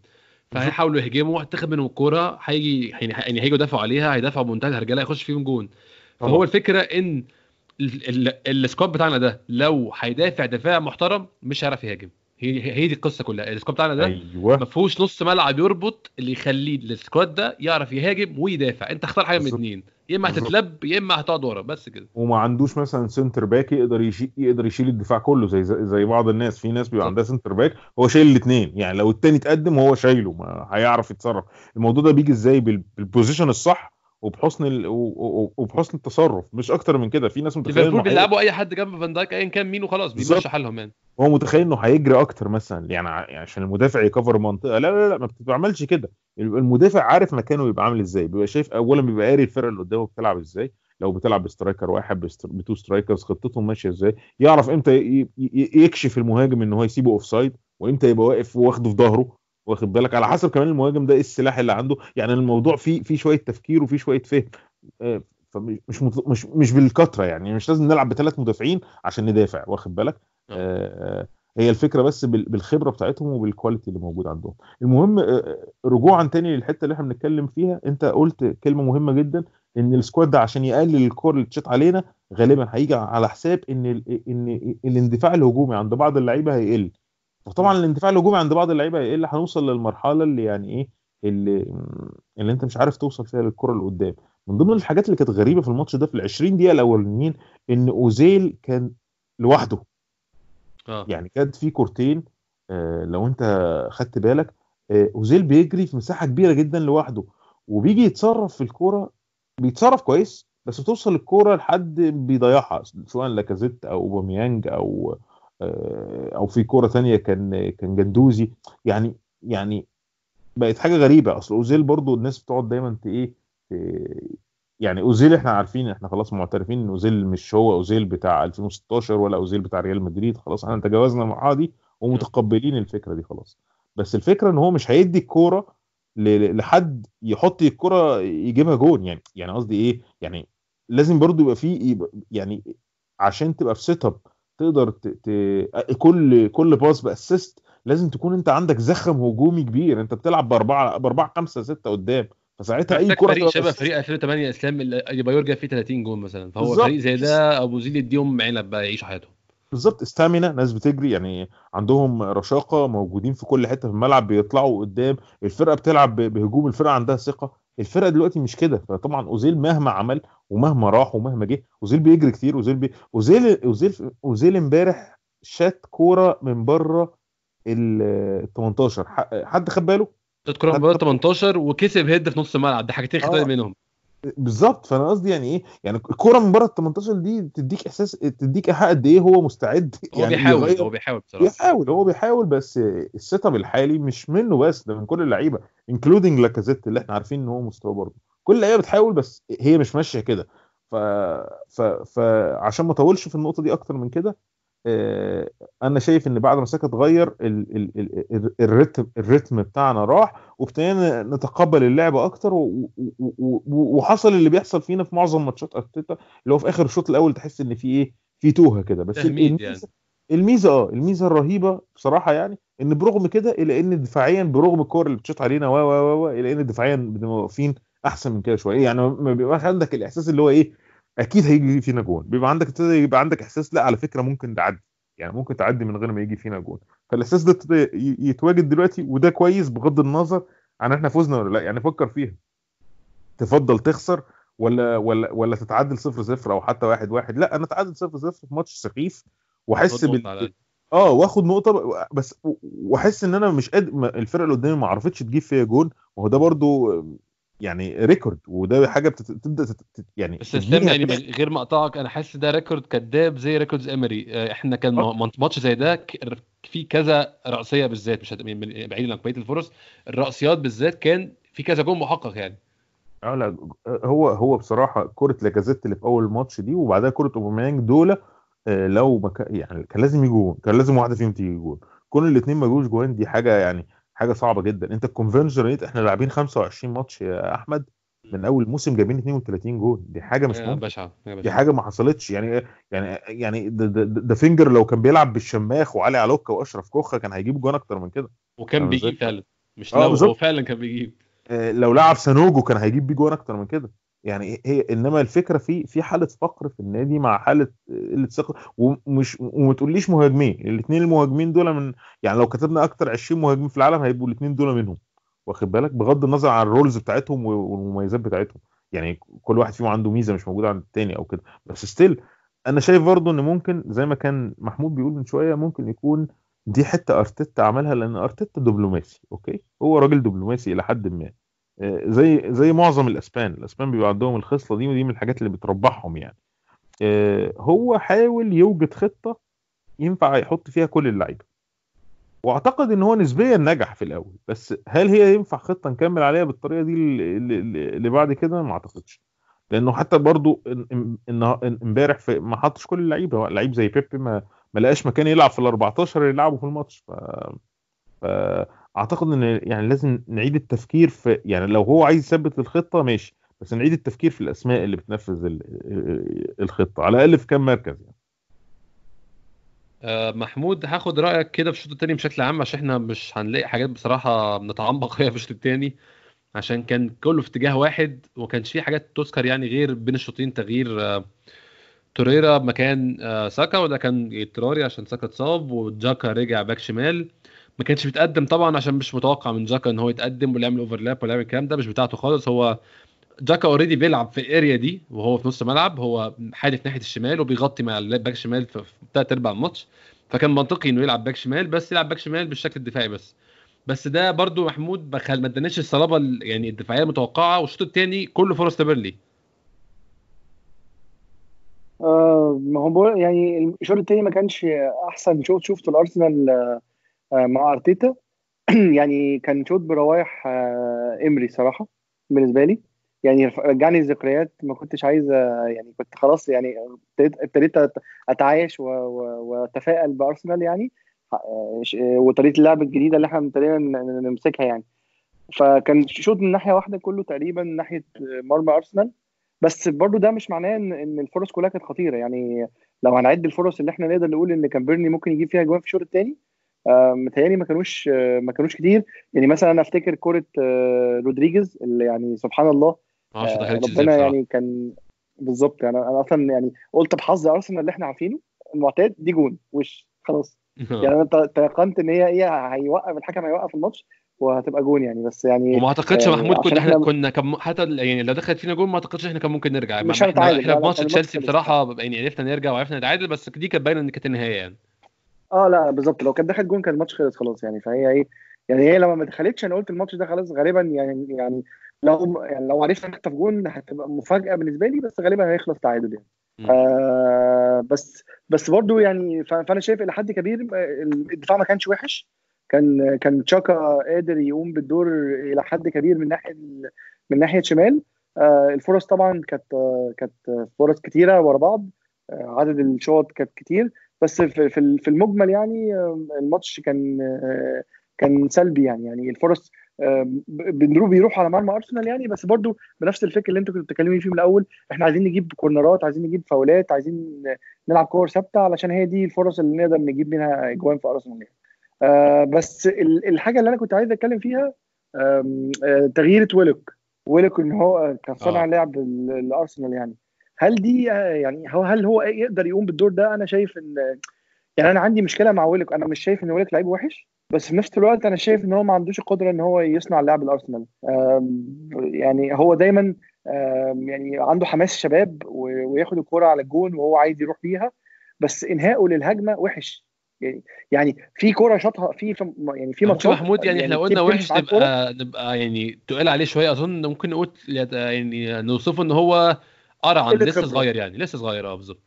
فهيحاولوا يهجموا هتاخد منهم الكورة هيجي يعني يعني هيجوا يدافعوا عليها هيدافعوا بمنتهى الهرجلة هيخش فيهم جون. فهو الفكرة إن ال- ال- ال squad بتاعنا ده لو هيدافع دفاع محترم مش هيعرف يهاجم. هي هي دي القصة كلها. ال squad بتاعنا ده ما فيهوش نص ملعب يربط اللي يخليه ال squad ده يعرف يهاجم ويدافع. انت اختار حاجة من. الاثنين يا اما. هتتقلب يا اما هتقعد ورا بس كده. وما عندوش مثلا centre back يقدر يشيل يقدر يشيل الدفاع كله زي زي بعض الناس. في ناس بيبقى. عندها centre back هو شايل الاثنين يعني لو التاني اتقدم هو شايله ما هيعرف يتصرف. الموضوع ده بيجي إزاي بال- بال position الصح؟ وبحسن ال... وبحسن التصرف مش أكتر من كده. في ناس متخيلة ليفربول بيلعبوا أي حد جنب فان دايك ايا كان مين وخلاص. بيمشي حالهم يعني. هو متخيل إنه هيجري أكتر مثلا يعني يعني عشان المدافع يكفر منطقه لا لا لا ما بتعملش كده. المدافع عارف مكانه يبقى عامل إزاي. بيبقى شايف اولا بيبقى قاري الفرقة اللي قدامه بتلعب إزاي. لو بتلعب ب striker واحد ب two strikers خطتهم ماشية إزاي. يعرف إمتى ي- ي- يكشف المهاجم إن هو يسيبه offside وإمتى يبقى واقف واخده في ظهره. واخد بالك؟ على حسب كمان المهاجم ده إيه السلاح اللي عنده. يعني الموضوع فيه فيه شوية تفكير وفيه شوية فهم. آه، فمش مش مش بالكثرة يعني. مش لازم نلعب بثلاث مدافعين عشان ندافع واخد بالك؟ آه، هي الفكرة بس بال- بالخبرة بتاعتهم وبال quality اللي موجود عندهم. المهم آه، رجوعا تاني للحتة اللي إحنا بنتكلم فيها. أنت قلت كلمة مهمة جدا إن ال squad ده عشان يقلل الكور اللي تشيط علينا غالبا هيجي على حساب إن ال- إن الاندفاع الهجومي عند بعض اللعيبة هيقل. وطبعا الاندفاع الهجومي عند بعض اللعيبة هيقل هنوصل للمرحلة اللي يعني إيه اللي اللي أنت مش عارف توصل فيها للكرة اللي قدام من ضمن الحاجات اللي كانت غريبة في الماتش ده في ال 20 دقيقة الأولانيين إن أوزيل كان لوحده. آه. يعني كانت في كورتين آه، لو أنت خدت بالك آه، أوزيل بيجري في مساحة كبيرة جدا لوحده وبيجي يتصرف في الكورة بيتصرف كويس بس بتوصل الكورة لحد بيضيعها سواء لاكازيت أو أوباميانج أو آه، أو في كورة تانية كان كان جندوزي. يعني يعني بقت حاجة غريبة. أصل أوزيل برضو الناس بتقعد دايما إيه يعني أوزيل إحنا عارفين إحنا خلاص معترفين إن أوزيل مش هو أوزيل بتاع 2016 ولا أوزيل بتاع ريال مدريد. خلاص إحنا تجاوزنا المرحله دي ومتقبلين الفكرة دي خلاص. بس الفكرة إن هو مش هيدي الكورة لحد يحط الكورة يجيبها جون. يعني يعني قصدي إيه يعني لازم برضو يبقى في يعني عشان تبقى في setup تقدر ت... ت... كل كل pass ب assist لازم تكون انت عندك زخم هجومي كبير. انت بتلعب بأربعة بأربعة خمسة ستة قدام. فساعتها أي كرة فريق شبه. فريق 2008 اسلام اللي بايور جاب فيه 30 جون مثلا. فهو بالظبط. فريق زي ده أبو زيد يديهم عنب بقى يعيشوا حياتهم. بالظبط. stamina ناس بتجري يعني عندهم رشاقة موجودين في كل حتة في الملعب بيطلعوا قدام. الفرقة بتلعب بهجوم الفرقة عندها ثقة. الفرقة دلوقتي مش كده. فطبعا أوزيل مهما عمل ومهما راح ومهما جه أوزيل بيجري كتير أوزيل بي... أوزيل أوزيل أوزيل امبارح شات كورة من بره ال 18 ح- حد خد باله؟ شاط كورة من بره 18 وكسب head في نص الملعب دي حاجتين خدت آه. منهم بالظبط. فأنا قصدي يعني إيه؟ يعني الكورة من بره ال 18 دي تديك إحساس تديك إيحاء قد إيه هو مستعد هو يعني بيحاول يغير- هو بيحاول بصراحة. بيحاول هو بيحاول بس ال setup الحالي مش منه بس ده من كل اللعيبة including لاكازيت اللي إحنا عارفين إن هو مستواه برضه. كل اللعيبه بتحاول بس هي مش ماشية كده ف... ف... فعشان ما اطولش في النقطة دي أكتر من كده آه، أنا شايف إن بعد ما ساكا اتغير ال... ال... ال... الريتم الريتم بتاعنا راح وابتدينا نتقبل اللعبه أكتر. وحصل اللي بيحصل فينا في معظم ماتشات أرتيتا اللي هو في آخر الشوط الأول تحس إن في إيه في توهة كده بس الميزة- يعني. الميزة آه الميزة الرهيبة بصراحة يعني إن برغم كده الا إن دفاعيا برغم الكور اللي بتشوط علينا و و و الا إن دفاعيا بنبقى واقفين أحسن من كده شوية. يعني ما بيبقاش عندك الإحساس اللي هو إيه أكيد هيجي فينا جون بيبقى عندك يبقى عندك إحساس لأ على فكرة ممكن تعدي. يعني ممكن تعدي من غير ما يجي فينا جون فالإحساس ده يتواجد دلوقتي وده كويس بغض النظر عن إحنا فزنا ولا لأ. يعني فكر فيها. تفضل تخسر ولا ولا ولا تتعادل 0 0 أو حتى 1 1 لأ أنا أتعادل 0 0 في ماتش سخيف وأحس بال. آه وأخد نقطة بس وأحس إن أنا مش قادر الفرقة اللي قدامي ما عرفتش تجيب فيا جون وهو ده برضو يعني record وده حاجة بتت- تبدأ تت- تت- يعني بس اسلام يعني من غير ما اقطعك أنا حاسس ده record كذاب زي records امري آه، إحنا كان. م- ماتش زي ده ك- في كذا رأسية بالذات مش هت- بعيد عن بقيه الفرص الرأسيات بالذات كان في كذا جون محقق يعني. آه لا هو هو بصراحة كرة لاكازيت اللي في أول الماتش دي وبعدها كرة أوباميانج دول آه، لو ما كان يعني كان لازم يجوا جون كان لازم واحدة فيهم تيجي جون كون الاثنين ما جوش جوان دي حاجة يعني حاجة صعبة جدا. أنت ال conversion rate إحنا لاعبين 25 ماتش يا أحمد من أول موسم جايبين 32 جون. دي حاجة مش ممكن. بشعه حاجة دي بشعة. حاجة ما حصلتش. يعني يعني يعني ده, ده, ده فينجر لو كان بيلعب بالشماخ وعلي علوكه وأشرف كوخة كان هيجيب جون أكتر من كده. وكان بيجيب؟ فعلا. مش آه، لو هو. فعلا كان بيجيب. آه، لو لعب سانوجو كان هيجيب بيه جون أكتر من كده. يعني هي إنما الفكرة في في حالة فقر في النادي مع حالة قله ثقة ومش وما تقوليش مهاجمين الاثنين المهاجمين دول من يعني لو كتبنا أكتر 20 مهاجمين في العالم هيبقوا الاثنين دول منهم واخد بالك؟ بغض النظر عن ال roles بتاعتهم والمميزات بتاعتهم يعني كل واحد فيهم عنده ميزة مش موجودة عند التاني أو كده. بس still أنا شايف برضو إن ممكن زي ما كان محمود بيقول من شوية ممكن يكون دي حتة أرتيتا عملها لأن أرتيتا دبلوماسي okay؟ هو راجل دبلوماسي إلى حد ما. آه، زي زي معظم الأسبان. الأسبان بيبقى عندهم الخصلة دي ودي من الحاجات اللي بتربحهم يعني. آه، هو حاول يوجد خطة ينفع يحط فيها كل اللعيبة. وأعتقد إن هو نسبيا نجح في الأول بس هل هي ينفع خطة نكمل عليها بالطريقة دي اللي- بعد كده؟ ما أعتقدش. لأنه حتى برضو امبارح ما حطش كل اللعيبة. لعيب زي بيبي ما ما لقاش مكان يلعب في ال 14 اللي يلعبوا في الماتش. ف... فاعتقد إن يعني لازم نعيد التفكير في يعني لو هو عايز يثبت الخطه ماشي بس نعيد التفكير في الأسماء اللي بتنفذ ال- الخطة على الأقل في كام مركز يعني. آه، محمود هاخد رأيك كده في الشوط الثاني بشكل عام عشان إحنا مش هنلاقي حاجات بصراحة بنتعمق فيها في الشوط الثاني عشان كان كله في اتجاه واحد وما كانش فيه حاجات تذكر يعني غير بين الشوطين تغيير آه، توريرا مكان آه، ساكا وده كان اضطراري عشان ساكا اتصاب وجاكا رجع باك شمال. ما كانش بيتقدم طبعا عشان مش متوقع من جاكا إن هو يتقدم ولا يعمل overlap ولا يعمل الكلام ده مش بتاعته خالص. هو جاكا already بيلعب في ال area دي وهو في نص الملعب هو حادف ناحية الشمال وبيغطي مع الباك شمال في ثلاث أرباع الماتش. فكان منطقي إنه يلعب باك شمال بس يلعب باك شمال بالشكل الدفاعي بس. بس ده برضو محمود بخل ما اداناش الصلابة يعني الدفاعية المتوقعة والشوط الثاني كله فرص لبيرنلي. آه ما هو يعني الشوط الثاني ما كانش أحسن شوط شفته الارسنال آه مع أرتيتا. [CLEARS THROAT] يعني كان شوط بروايح آه إمري صراحة بالنسبة لي. يعني رجعني الذكريات ما كنتش عايز يعني كنت خلاص يعني ابتديت أتعايش وأتفائل بأرسنال يعني. وطريقة اللعب الجديدة اللي إحنا ابتدينا نمسكها يعني. فكان شوط من ناحية واحدة كله تقريبا ناحية مرمى أرسنال. بس برضو ده مش معناه إن إن الفرص كلها كانت خطيرة. يعني لو هنعد الفرص اللي إحنا نقدر نقول إن كان بيرني ممكن يجيب فيها جوان في الشوط الثاني آه متهيألي ما كانوش آه ما كانوش كتير. يعني مثلا أنا أفتكر كوره آه رودريجيز اللي يعني سبحان الله آه ربنا يعني كان بالظبط. يعني أنا أصلا يعني قلت بحظ أرسنال اللي إحنا عارفينه المعتاد دي جون وش خلاص. [LAUGHS] يعني أنا تيقنت إن هي إيه هيوقف الحكم هيوقف الماتش وهتبقى جون يعني. بس يعني وما أعتقدش محمود كنا إحنا كنا كم حتى يعني لو دخلت فينا جون ما أعتقدش إحنا كان ممكن نرجع. مش إحنا, هنتعادل. إحنا في ماتش تشيلسي بصراحة يعني عرفنا نرجع وعرفنا نتعادل بس دي كانت باينة إن كانت النهاية يعني. آه لا بالظبط. لو كانت دخلت جون كان الماتش خلص خلاص. يعني فهي إيه يعني هي لما ما دخلتش أنا قلت الماتش ده خلاص غالبا يعني يعني لو يعني لو عرفنا نخطف جون هتبقى مفاجأة بالنسبة لي بس غالبا هيخلص تعادل يعني. آه بس بس برضو يعني فأنا شايف إلى حد كبير الدفاع ما كانش وحش. كان كان تشاكا قادر يقوم بالدور إلى حد كبير من ناحية من ناحية شمال. آه الفرص طبعا كانت كانت فرص كتيرة ورا بعض. آه عدد الشوط كانت كتير. بس في في المجمل يعني الماتش كان كان سلبي يعني. يعني الفرص بنروح بيروح على مرمى أرسنال يعني بس برضو بنفس الفكر اللي أنتوا كنتوا بتتكلموا فيه من الأول. إحنا عايزين نجيب كورنرات عايزين نجيب فاولات عايزين نلعب كور ثابتة علشان هي دي الفرص اللي نقدر نجيب منها أجوان في أرسنال يعني. آه بس الحاجة اللي أنا كنت عايز أتكلم فيها تغيير ويلوك ويلوك إن هو كان صانع لعب الأرسنال يعني. هل دي يعني هو هل هو يقدر يقوم بالدور ده؟ أنا شايف إن يعني أنا عندي مشكلة مع ويلك. أنا مش شايف إن ويلك لعيب وحش بس في نفس الوقت أنا شايف إن هو ما عندوش القدرة إن هو يصنع لعب الأرسنال. يعني هو دايما يعني عنده حماس شباب وياخد الكرة على الجون وهو عايز يروح بيها بس إنهائه للهجمة وحش. يعني يعني في كوره شاطها في يعني في ماتشات محمود يعني, يعني إحنا قلنا وحش نبقى نبقى يعني تقال عليه شوية. أظن ممكن نقول يعني نوصفه إن هو قرعن لسه خبرة. صغير يعني لسه صغير آه بالظبط.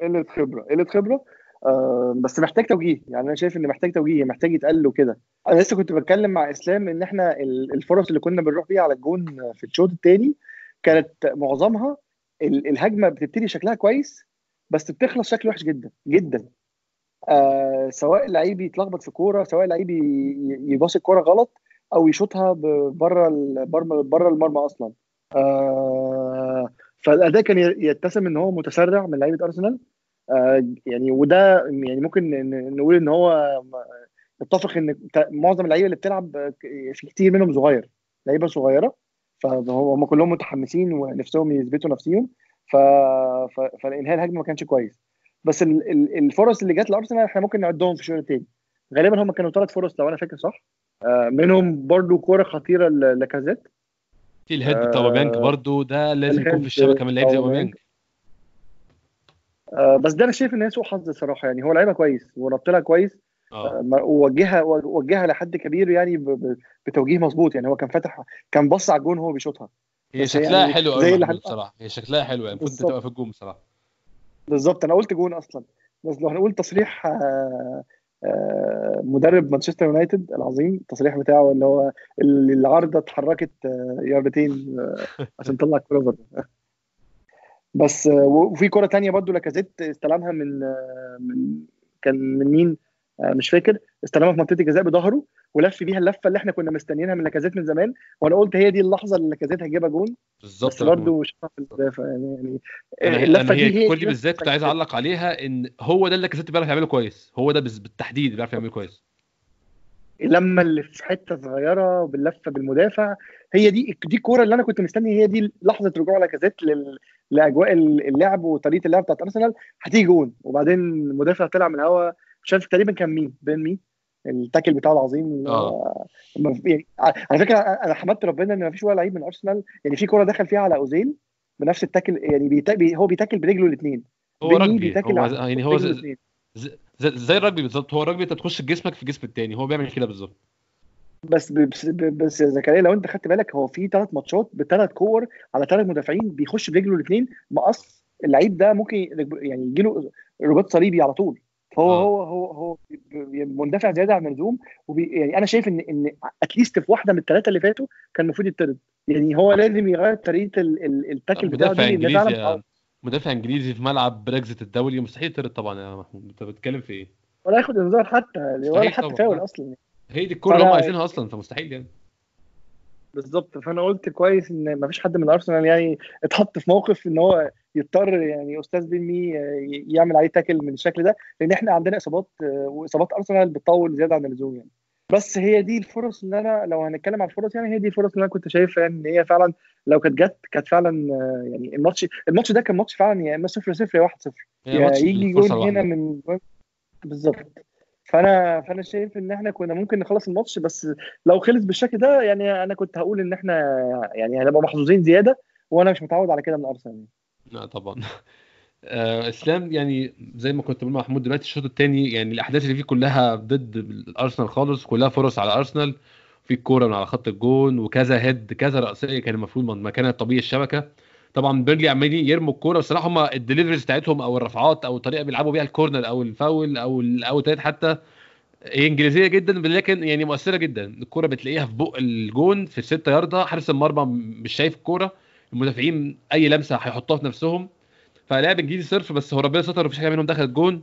قلة خبرة. قلة خبرة. آه بس محتاج توجيه. يعني أنا شايف إن محتاج توجيه محتاج يتقال له كده. أنا لسه كنت بتكلم مع إسلام إن إحنا الفرص اللي كنا بنروح بيها على الجون في الشوط الثاني كانت معظمها الهجمة بتبتدي شكلها كويس بس بتخلص شكل وحش جدا جدا. آه سواء اللعيب يتلخبط في كورة سواء اللعيب يباص الكورة غلط أو يشوطها بره بره المرمى أصلا. آه فالأداء كان يتسم إن هو متسرع من لعيبة أرسنال. آه يعني وده يعني ممكن نقول إن هو نتفق إن معظم اللعيبة اللي بتلعب في كتير منهم صغير لعيبة صغيرة. فهم كلهم متحمسين ونفسهم يثبتوا نفسهم ف... ف... فالإنهاء الهجمة ما كانش كويس. بس ال... ال... الفرص اللي جت لأرسنال إحنا ممكن نعدهم في الشوط الثاني غالبا هم كانوا ثلاث فرص لو أنا فاكر صح. آه منهم برضو كورة خطيرة لاكازيت في الهيد بتاع أوباميانج آه برضه ده لازم يكون في الشبكة من لعيب زي أوباميانج. آه بس ده أنا شايف إن هي سوء حظ الصراحه يعني هو لعيبة كويس ونط لها كويس آه. ووجهها وجهها لحد كبير يعني بتوجيه مظبوط يعني هو كان فاتح كان بص على الجون وهو بيشوطها. هي شكلها يعني حلو قوي بصراحة هي شكلها حلو يعني كنت تبقى في الجون بصراحة. بالظبط أنا قلت جون أصلا. بس لو هنقول تصريح آه آه مدرب مانشستر يونايتد العظيم التصريح بتاعه اللي هو العارضة اتحركت آه ياردتين عشان تطلع الكوره بس وفي كرة تانية برضو لاكازيت استلمها من من كان من مين؟ مش فاكر. استلمها في منطقة الجزاء بظهره ولف بيها اللفة اللي إحنا كنا مستنيينها من لاكازيت من زمان. وأنا قلت هي دي اللحظة اللي لاكازيت هيجيبها جون. بالظبط بس برضه شافها في المدافع يعني يعني يعني اللفة هي دي هي كل دي بالذات كنت عايز أعلق عليها إن هو ده اللي كاسيت بيعرف يعمله كويس. هو ده بالتحديد بيعرف يعمله كويس. لما اللي في حتة صغيرة باللفة بالمدافع هي دي دي الكورة اللي أنا كنت مستني. هي دي لحظة رجوع لاكازيت لل... لأجواء اللعب وطريقة اللعب بتاعت أرسنال. هتيجي جون وبعدين المدافع طلع من الهوا. مش عارف تقريبا كان مين؟ بن مي؟ ال tackle بتاعه العظيم هو- ما- يعني على فكرة أنا حمدت ربنا إن ما فيش ولا لعيب من أرسنال يعني في كورة دخل فيها على أوزيل بنفس ال tackle يعني بيتا... بي... هو بيتاكل برجله الاثنين هو بن مي رجبي هو يعني هو برجله ز- الاتنين. ز- ز- زي الرجبي بالظبط هو الرجبي أنت تخش جسمك في جسم التاني هو بيعمل كده بالظبط. بس بس, بس يا زكريا لو أنت خدت بالك هو في ثلاث ماتشات بثلاث كور على ثلاث مدافعين بيخش برجله الاثنين مقص اللعيب ده ممكن يعني يجي له رباط صليبي على طول. آه. هو هو هو مندفع زيادة عن اللزوم يعني أنا شايف إن إن اتليست في واحدة من الثلاثه اللي فاتوا كان المفروض يطرد يعني هو لازم يغير طريقة ال- ال- التاكل بتاعه مدافع دي إنجليزي مدافع إنجليزي في ملعب بريكزيت الدولي مستحيل يطرد طبعا يا محمود أنت بتتكلم في إيه؟ ولا ياخد انذار حتى ولا مستحيل حتى. فاول أصلا هي دي الكورة اللي هم عايزينها أصلا فمستحيل يعني بالظبط. فأنا قلت كويس إن ما فيش حد من ارسنال يعني اتحط في موقف إن هو يضطر يعني أستاذ بن مي يعمل عليه tackle من الشكل ده لأن إحنا عندنا إصابات وإصابات ارسنال بتطول زيادة عن اللزوم يعني. بس هي دي الفرص اللي أنا لو هنتكلم عن الفرص يعني هي دي الفرص اللي أنا كنت شايفها يعني إن هي فعلا لو كانت جت كانت فعلا يعني الماتش الماتش ده كان ماتش فعلا يا إما 0 0 يا 1 0 هي يا ماتش يجي جون هنا. من بالظبط. فأنا فأنا شايف إن إحنا كنا ممكن نخلص الماتش بس لو خلص بالشكل ده يعني أنا كنت هقول إن إحنا يعني هنبقى محظوظين زيادة وأنا مش متعود على كده من أرسنال. لا طبعا. [LAUGHS] آه إسلام يعني زي ما كنت بقول محمود دلوقتي الشوط الثاني يعني الأحداث اللي فيه كلها ضد الأرسنال خالص كلها فرص على أرسنال في الكوره من على خط الجون وكذا هيد كذا رأسية كان المفروض مكانها الطبيعي الشبكة. طبعا بيرلي عمالين يرموا الكورة والصراحه هم ال deliveries بتاعتهم أو الرفعات أو الطريقة بيلعبوا بيها ال corner أو الفاول أو ال outات حتى هي إنجليزية جدا لكن يعني مؤثرة جدا. الكورة بتلاقيها في بق الجون في الستة ياردة حارس المرمى مش شايف الكورة المدافعين أي لمسة هيحطوها في نفسهم. فلاعب إنجليزي صرف بس هو ربنا ستر مفيش حاجة منهم دخلت جون.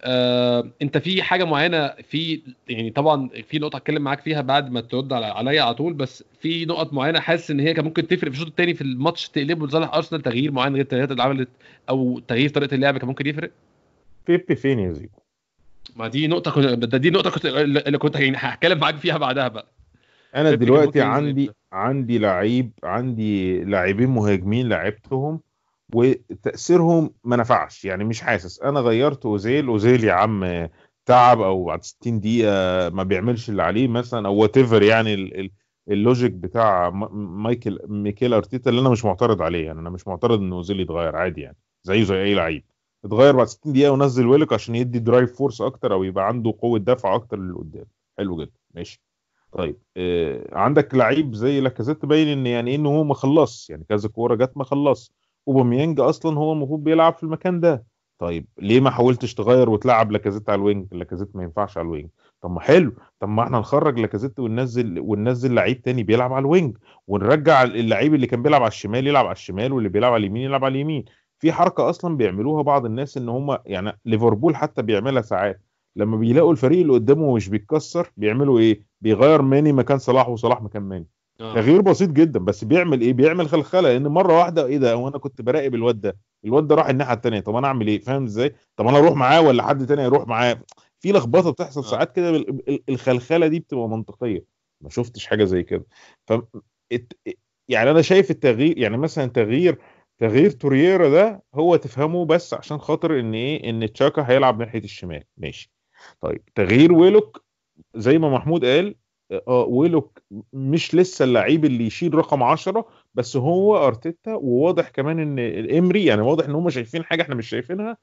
آه، انت في حاجة معينة في يعني طبعا في نقطة اتكلم معاك فيها بعد ما ترد على عليا على طول بس في نقط معينة حاسس إن هي كان ممكن تفرق في الشوط الثاني في الماتش تقلبه لصالح أرسنال؟ تغيير معين غير التغييرات اللي عملت أو تغيير طريقة اللعب كان ممكن يفرق؟ بيبي فين يا زيكو؟ ما دي نقطة كنت ده دي نقطة كنت اللي كنت يعني هتكلم معاك فيها بعدها بقى. أنا دلوقتي عندي؟ عندي لعيب عندي لاعبين مهاجمين لعبتهم وتأثيرهم ما نفعش. يعني مش حاسس. أنا غيرت أوزيل. أوزيل يا عم تعب أو بعد 60 دقيقة ما بيعملش اللي عليه مثلا أو what يعني ال- ال- ال logic بتاع مايكل ميكيل أرتيتا اللي أنا مش معترض عليه. يعني أنا مش معترض إن أوزيل يتغير. عادي يعني. زيه زي أي لعيب. اتغير بعد 60 دقيقة ونزل ويلوك عشان يدي drive force أكتر أو يبقى عنده قوة دفع أكتر للقدام. حلو جدا. ماشي. طيب آه عندك لعيب زي لاكازيت باين إن يعني إنه هو ما خلص يعني كذا كورة جت ما خلص اوباميانج أصلا هو المفروض بيلعب في المكان ده. طيب ليه ما حاولتش تغير وتلعب لاكازيت على ال wing؟ لاكازيت ما ينفعش على ال wing. طب ما حلو. طب ما إحنا نخرج لاكازيت وننزل وننزل لعيب تاني بيلعب على ال wing. ونرجع اللعيب اللي كان بيلعب على الشمال يلعب على الشمال واللي بيلعب على اليمين يلعب على اليمين. في حركة أصلا بيعملوها بعض الناس إن هم يعني ليفربول حتى بيعملها ساعات. لما بيلاقوا الفريق اللي قدامه مش بيتكسر بيعملوا إيه؟ بيغير ماني مكان صلاح وصلاح مكان ماني. تغيير بسيط جدا بس بيعمل إيه؟ بيعمل خلخلة لأن مرة واحدة إيه ده؟ هو أنا كنت براقب الواد ده الواد ده راح الناحية الثانية طب أنا أعمل إيه؟ فاهم إزاي؟ طب أنا أروح معاه ولا حد تاني يروح معاه؟ في لخبطة بتحصل آه. ساعات كده الخلخلة دي بتبقى منطقية. ما شفتش حاجة زي كده. ف يعني أنا شايف التغيير يعني مثلا تغيير تغيير تورييرا ده هو تفهمه بس عشان خاطر إن إيه؟ إن تشاكا هيلعب ناحية الشمال. ماشي. طيب تغيير ويلوك زي ما محمود قال آه ويلوك مش لسه اللعيب اللي يشيل رقم 10 بس هو أرتيتا وواضح كمان إن الإمري يعني واضح إن هم شايفين حاجة إحنا مش شايفينها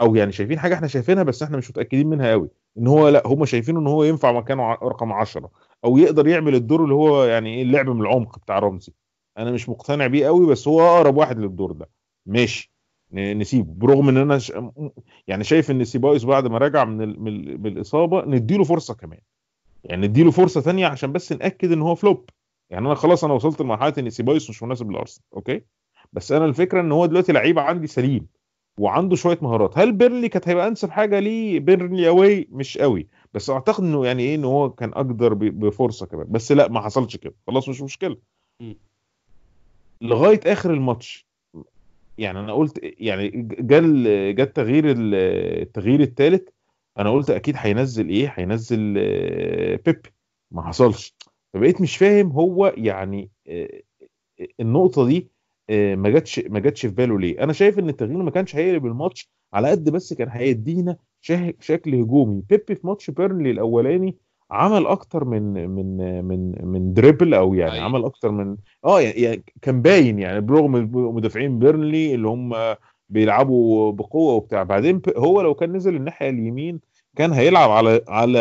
أو يعني شايفين حاجة إحنا شايفينها بس إحنا مش متأكدين منها قوي إن هو لأ هم شايفين إن هو ينفع مكانه رقم 10 أو يقدر يعمل الدور اللي هو يعني إيه اللعب من العمق بتاع رمزي. أنا مش مقتنع بيه قوي بس هو أقرب واحد للدور ده. ماشي. نسيبه. برغم إن أنا ش... يعني شايف إن سيبايوس بعد ما رجع. من, ال... من الإصابة نديله فرصة كمان. يعني نديله فرصة ثانية عشان بس نأكد إن هو flop. يعني أنا خلاص أنا وصلت لمرحلة إن سيبايوس مش مناسب لأرسنال okay؟ بس أنا الفكرة إن هو دلوقتي لعيب عندي سليم وعنده شوية مهارات. هل بيرنلي كانت هيبقى أنسب حاجة ليه؟ بيرنلي away مش قوي بس أعتقد إنه يعني إيه إن هو كان أقدر بفرصة كمان. بس لأ ما حصلش كده. خلاص مش مشكلة. لغاية آخر الماتش يعني أنا قلت يعني جال جا التغيير ال- التغيير الثالث أنا قلت أكيد هينزل إيه؟ هينزل آه، بيبي ما حصلش. فبقيت مش فاهم هو يعني آه، النقطة دي آه، ما جاتش ما جاتش في باله ليه؟ أنا شايف إن التغيير ما كانش هيقلب الماتش على قد بس كان هيدينا شكل هجومي. بيبي في ماتش بيرنلي الأولاني عمل أكتر من من من من dribble أو يعني أيوة. عمل أكتر من آه يعني كان باين يعني برغم مدافعين بيرنلي اللي هم بيلعبوا بقوة وبتاع. بعدين هو لو كان نزل الناحية اليمين كان هيلعب على على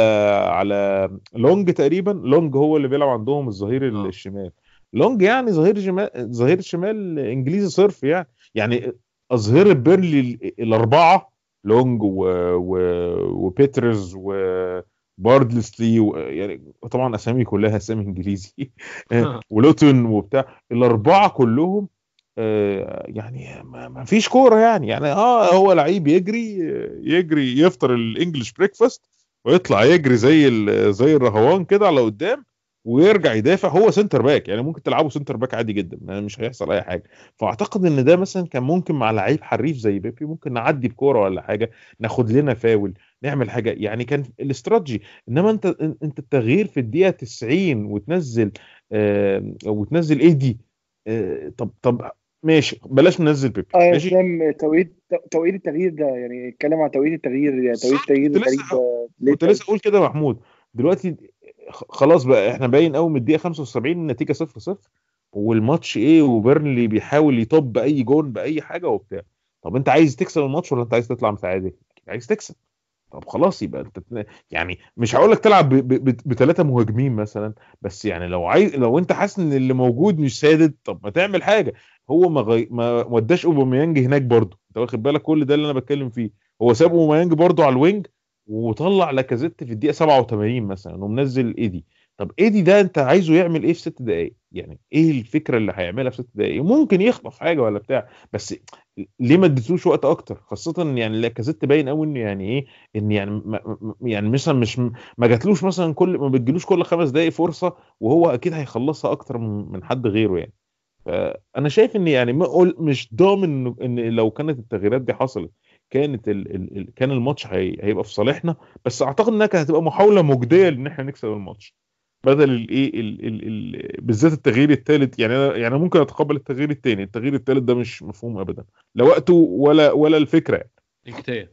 على لونج تقريبا. لونج هو اللي بيلعب عندهم الظهير آه. الشمال. لونج يعني ظهير شمال ظهير شمال إنجليزي صرف يعني. يعني اظهره بيرنلي ال- الأربعة لونج و... و... وبيترز وباردسلي و... يعني طبعا أسامي كلها أسامي إنجليزي. [LAUGHS] ولوتون وبتاع. الأربعة كلهم آه، يعني ما فيش كورة يعني. يعني آه هو لعيب يجري يجري يفطر ال English breakfast ويطلع يجري زي زي الرهوان كده على قدام ويرجع يدافع. هو center back يعني ممكن تلعبه center back عادي جدا يعني مش هيحصل أي حاجة. فأعتقد إن ده مثلا كان ممكن مع لعيب حريف زي بيبي ممكن نعدي بكوره ولا حاجة ناخد لنا فاول نعمل حاجة. يعني كان الاستراتيجي إنما أنت أنت التغيير في الدقيقة 90 وتنزل آه وتنزل ايدي آه طب طب ماشي بلاش ننزل بيبي يا ماشي؟ توقيت توقيت التغيير ده يعني اتكلم عن توقيت التغيير يعني توقيت التغيير كنت لسه الغريب ده ليه كنت لسه أقول كده محمود. دلوقتي خلاص بقى إحنا باين قوي من الدقيقة 75 النتيجة 0 0 والماتش إيه وبيرنلي بيحاول يطب بأي جون بأي حاجة وبتاع. طب أنت عايز تكسب الماتش ولا أنت عايز تطلع متعادل؟ عايز تكسب. طب خلاص يبقى أنت يعني مش هقول لك تلعب بثلاثه مهاجمين مثلا بس يعني لو عايز لو أنت حاسس إن اللي موجود مش سادد طب ما تعمل حاجة. هو ما غي... ما وداش اوباميانج هناك برضه. انت واخد بالك كل ده اللي أنا بتكلم فيه. هو ساب اوباميانج برضه على ال wing وطلع لاكازيت في الدقيقة 87 مثلا ومنزل ايدي. طب ايدي ده انت عايزه يعمل إيه في ست دقائق يعني إيه الفكرة اللي هيعملها في ست دقائق ممكن يخطف حاجة ولا بتاع بس ليه ما اديتوش وقت أكتر؟ خاصة يعني لاكازيت باين قوي ان يعني إيه إن يعني ما يعني مثلا مش ما جاتلوش مثلا كل ما بتجيلوش كل خمس دقائق فرصة وهو أكيد هيخلصها أكتر من حد غيره يعني. فأنا شايف إن يعني ما أقول مش ضامن إن لو كانت التغييرات دي حصلت كانت ال ال ال كان الماتش هي هيبقى في صالحنا بس أعتقد إنها كانت هتبقى محاولة مجدية إن إحنا نكسب الماتش. بدل الايه ال ال ال بالذات التغيير الثالث يعني أنا يعني ممكن أتقبل التغيير الثاني التغيير الثالث ده مش مفهوم ابدا. لا وقته ولا ولا الفكرة يعني. انكيتيا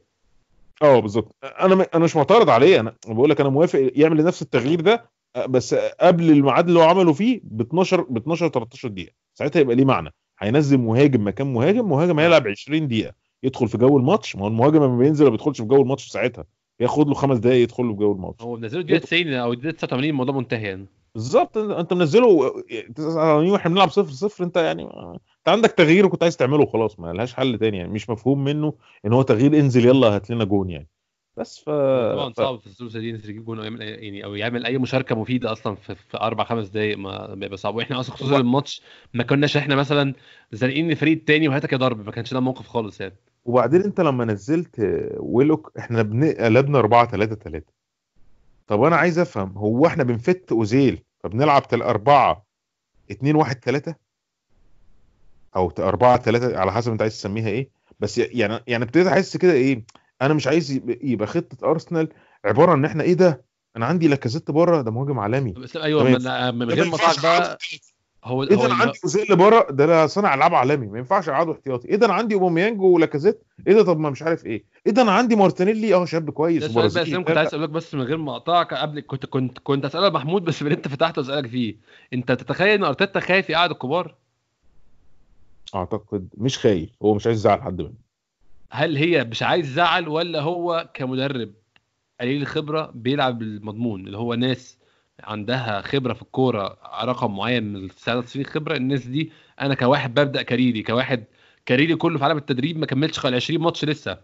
آه بالظبط. أنا أنا مش معترض عليه. أنا بقول لك أنا موافق يعمل نفس التغيير ده بس قبل الميعاد اللي هو عمله فيه ب 12 ب 12 13 دقيقة. ساعتها يبقى ليه معنى. هينزل مهاجم مكان مهاجم مهاجم هيلعب 20 دقيقة يدخل في جو الماتش. ما هو المهاجم لما بينزل ما بيدخلش في جو الماتش ساعتها. ياخد له خمس دقائق يدخل له في جو الماتش. هو منزله الدقيقه 90 أو الدقيقه 89 الموضوع منتهي يعني. بالظبط. انت منزله 89 وإحنا بنلعب 0 0 انت يعني انت عندك تغيير وكنت عايز تعمله خلاص ما لهاش حل تاني يعني. مش مفهوم منه إن هو تغيير انزل يلا هات لنا جون يعني. بس ف طبعا صعب في الظروف دي انت تجيب جون أو يعمل يعني أو يعمل أي مشاركة مفيدة أصلا في, في أربع خمس دقائق ما بيبقى صعب. وإحنا أصلا خصوصا الماتش ما كناش إحنا مثلا زانقين الفريق التاني وهاتك يا ضرب ما كانش ده موقف خالص يعني. وبعدين أنت لما نزلت ويلوك إحنا بن- قلبنا 4 3 3 طب أنا عايز أفهم هو إحنا بنفت أوزيل فبنلعب تل 4 2 1 3 أو 4 3 على حسب أنت عايز تسميها إيه. بس يعني يعني ابتديت أحس كده إيه أنا مش عايز يبقى- خطة أرسنال عبارة عن إن إحنا إيه ده؟ أنا عندي لاكازيت بره ده مهاجم عالمي. بس أيوه. من, غير ما بقى هو أنا اللي- عندي أوزيل بره ده صانع ألعاب عالمي. ما ينفعش اقعده احتياطي. ده أنا عندي أوباميانج ولاكازيت إيه ده؟ طب ما مش عارف إيه. ده أنا عندي مارتينيلي آه شاب كويس ده وبرازيلي اسلام كنت عايز أسألك بس من غير ما أقطعك قبل كنت كنت كنت اسالها محمود بس اللي أنت فتحته أسألك فيه. أنت تتخيل إن أرتيتا خايف يقعد الكبار؟ أعتقد مش خايف. هو مش عايز يزعل حد منه هل هي مش عايز يزعل ولا هو كمدرب قليل الخبرة بيلعب بالمضمون اللي هو ناس عندها خبرة في الكورة رقم معين من الثلاث سنين خبرة الناس دي أنا كواحد ببدأ career ي كواحد career ي كله في عالم التدريب ما كملتش خالص 20 ماتش لسه.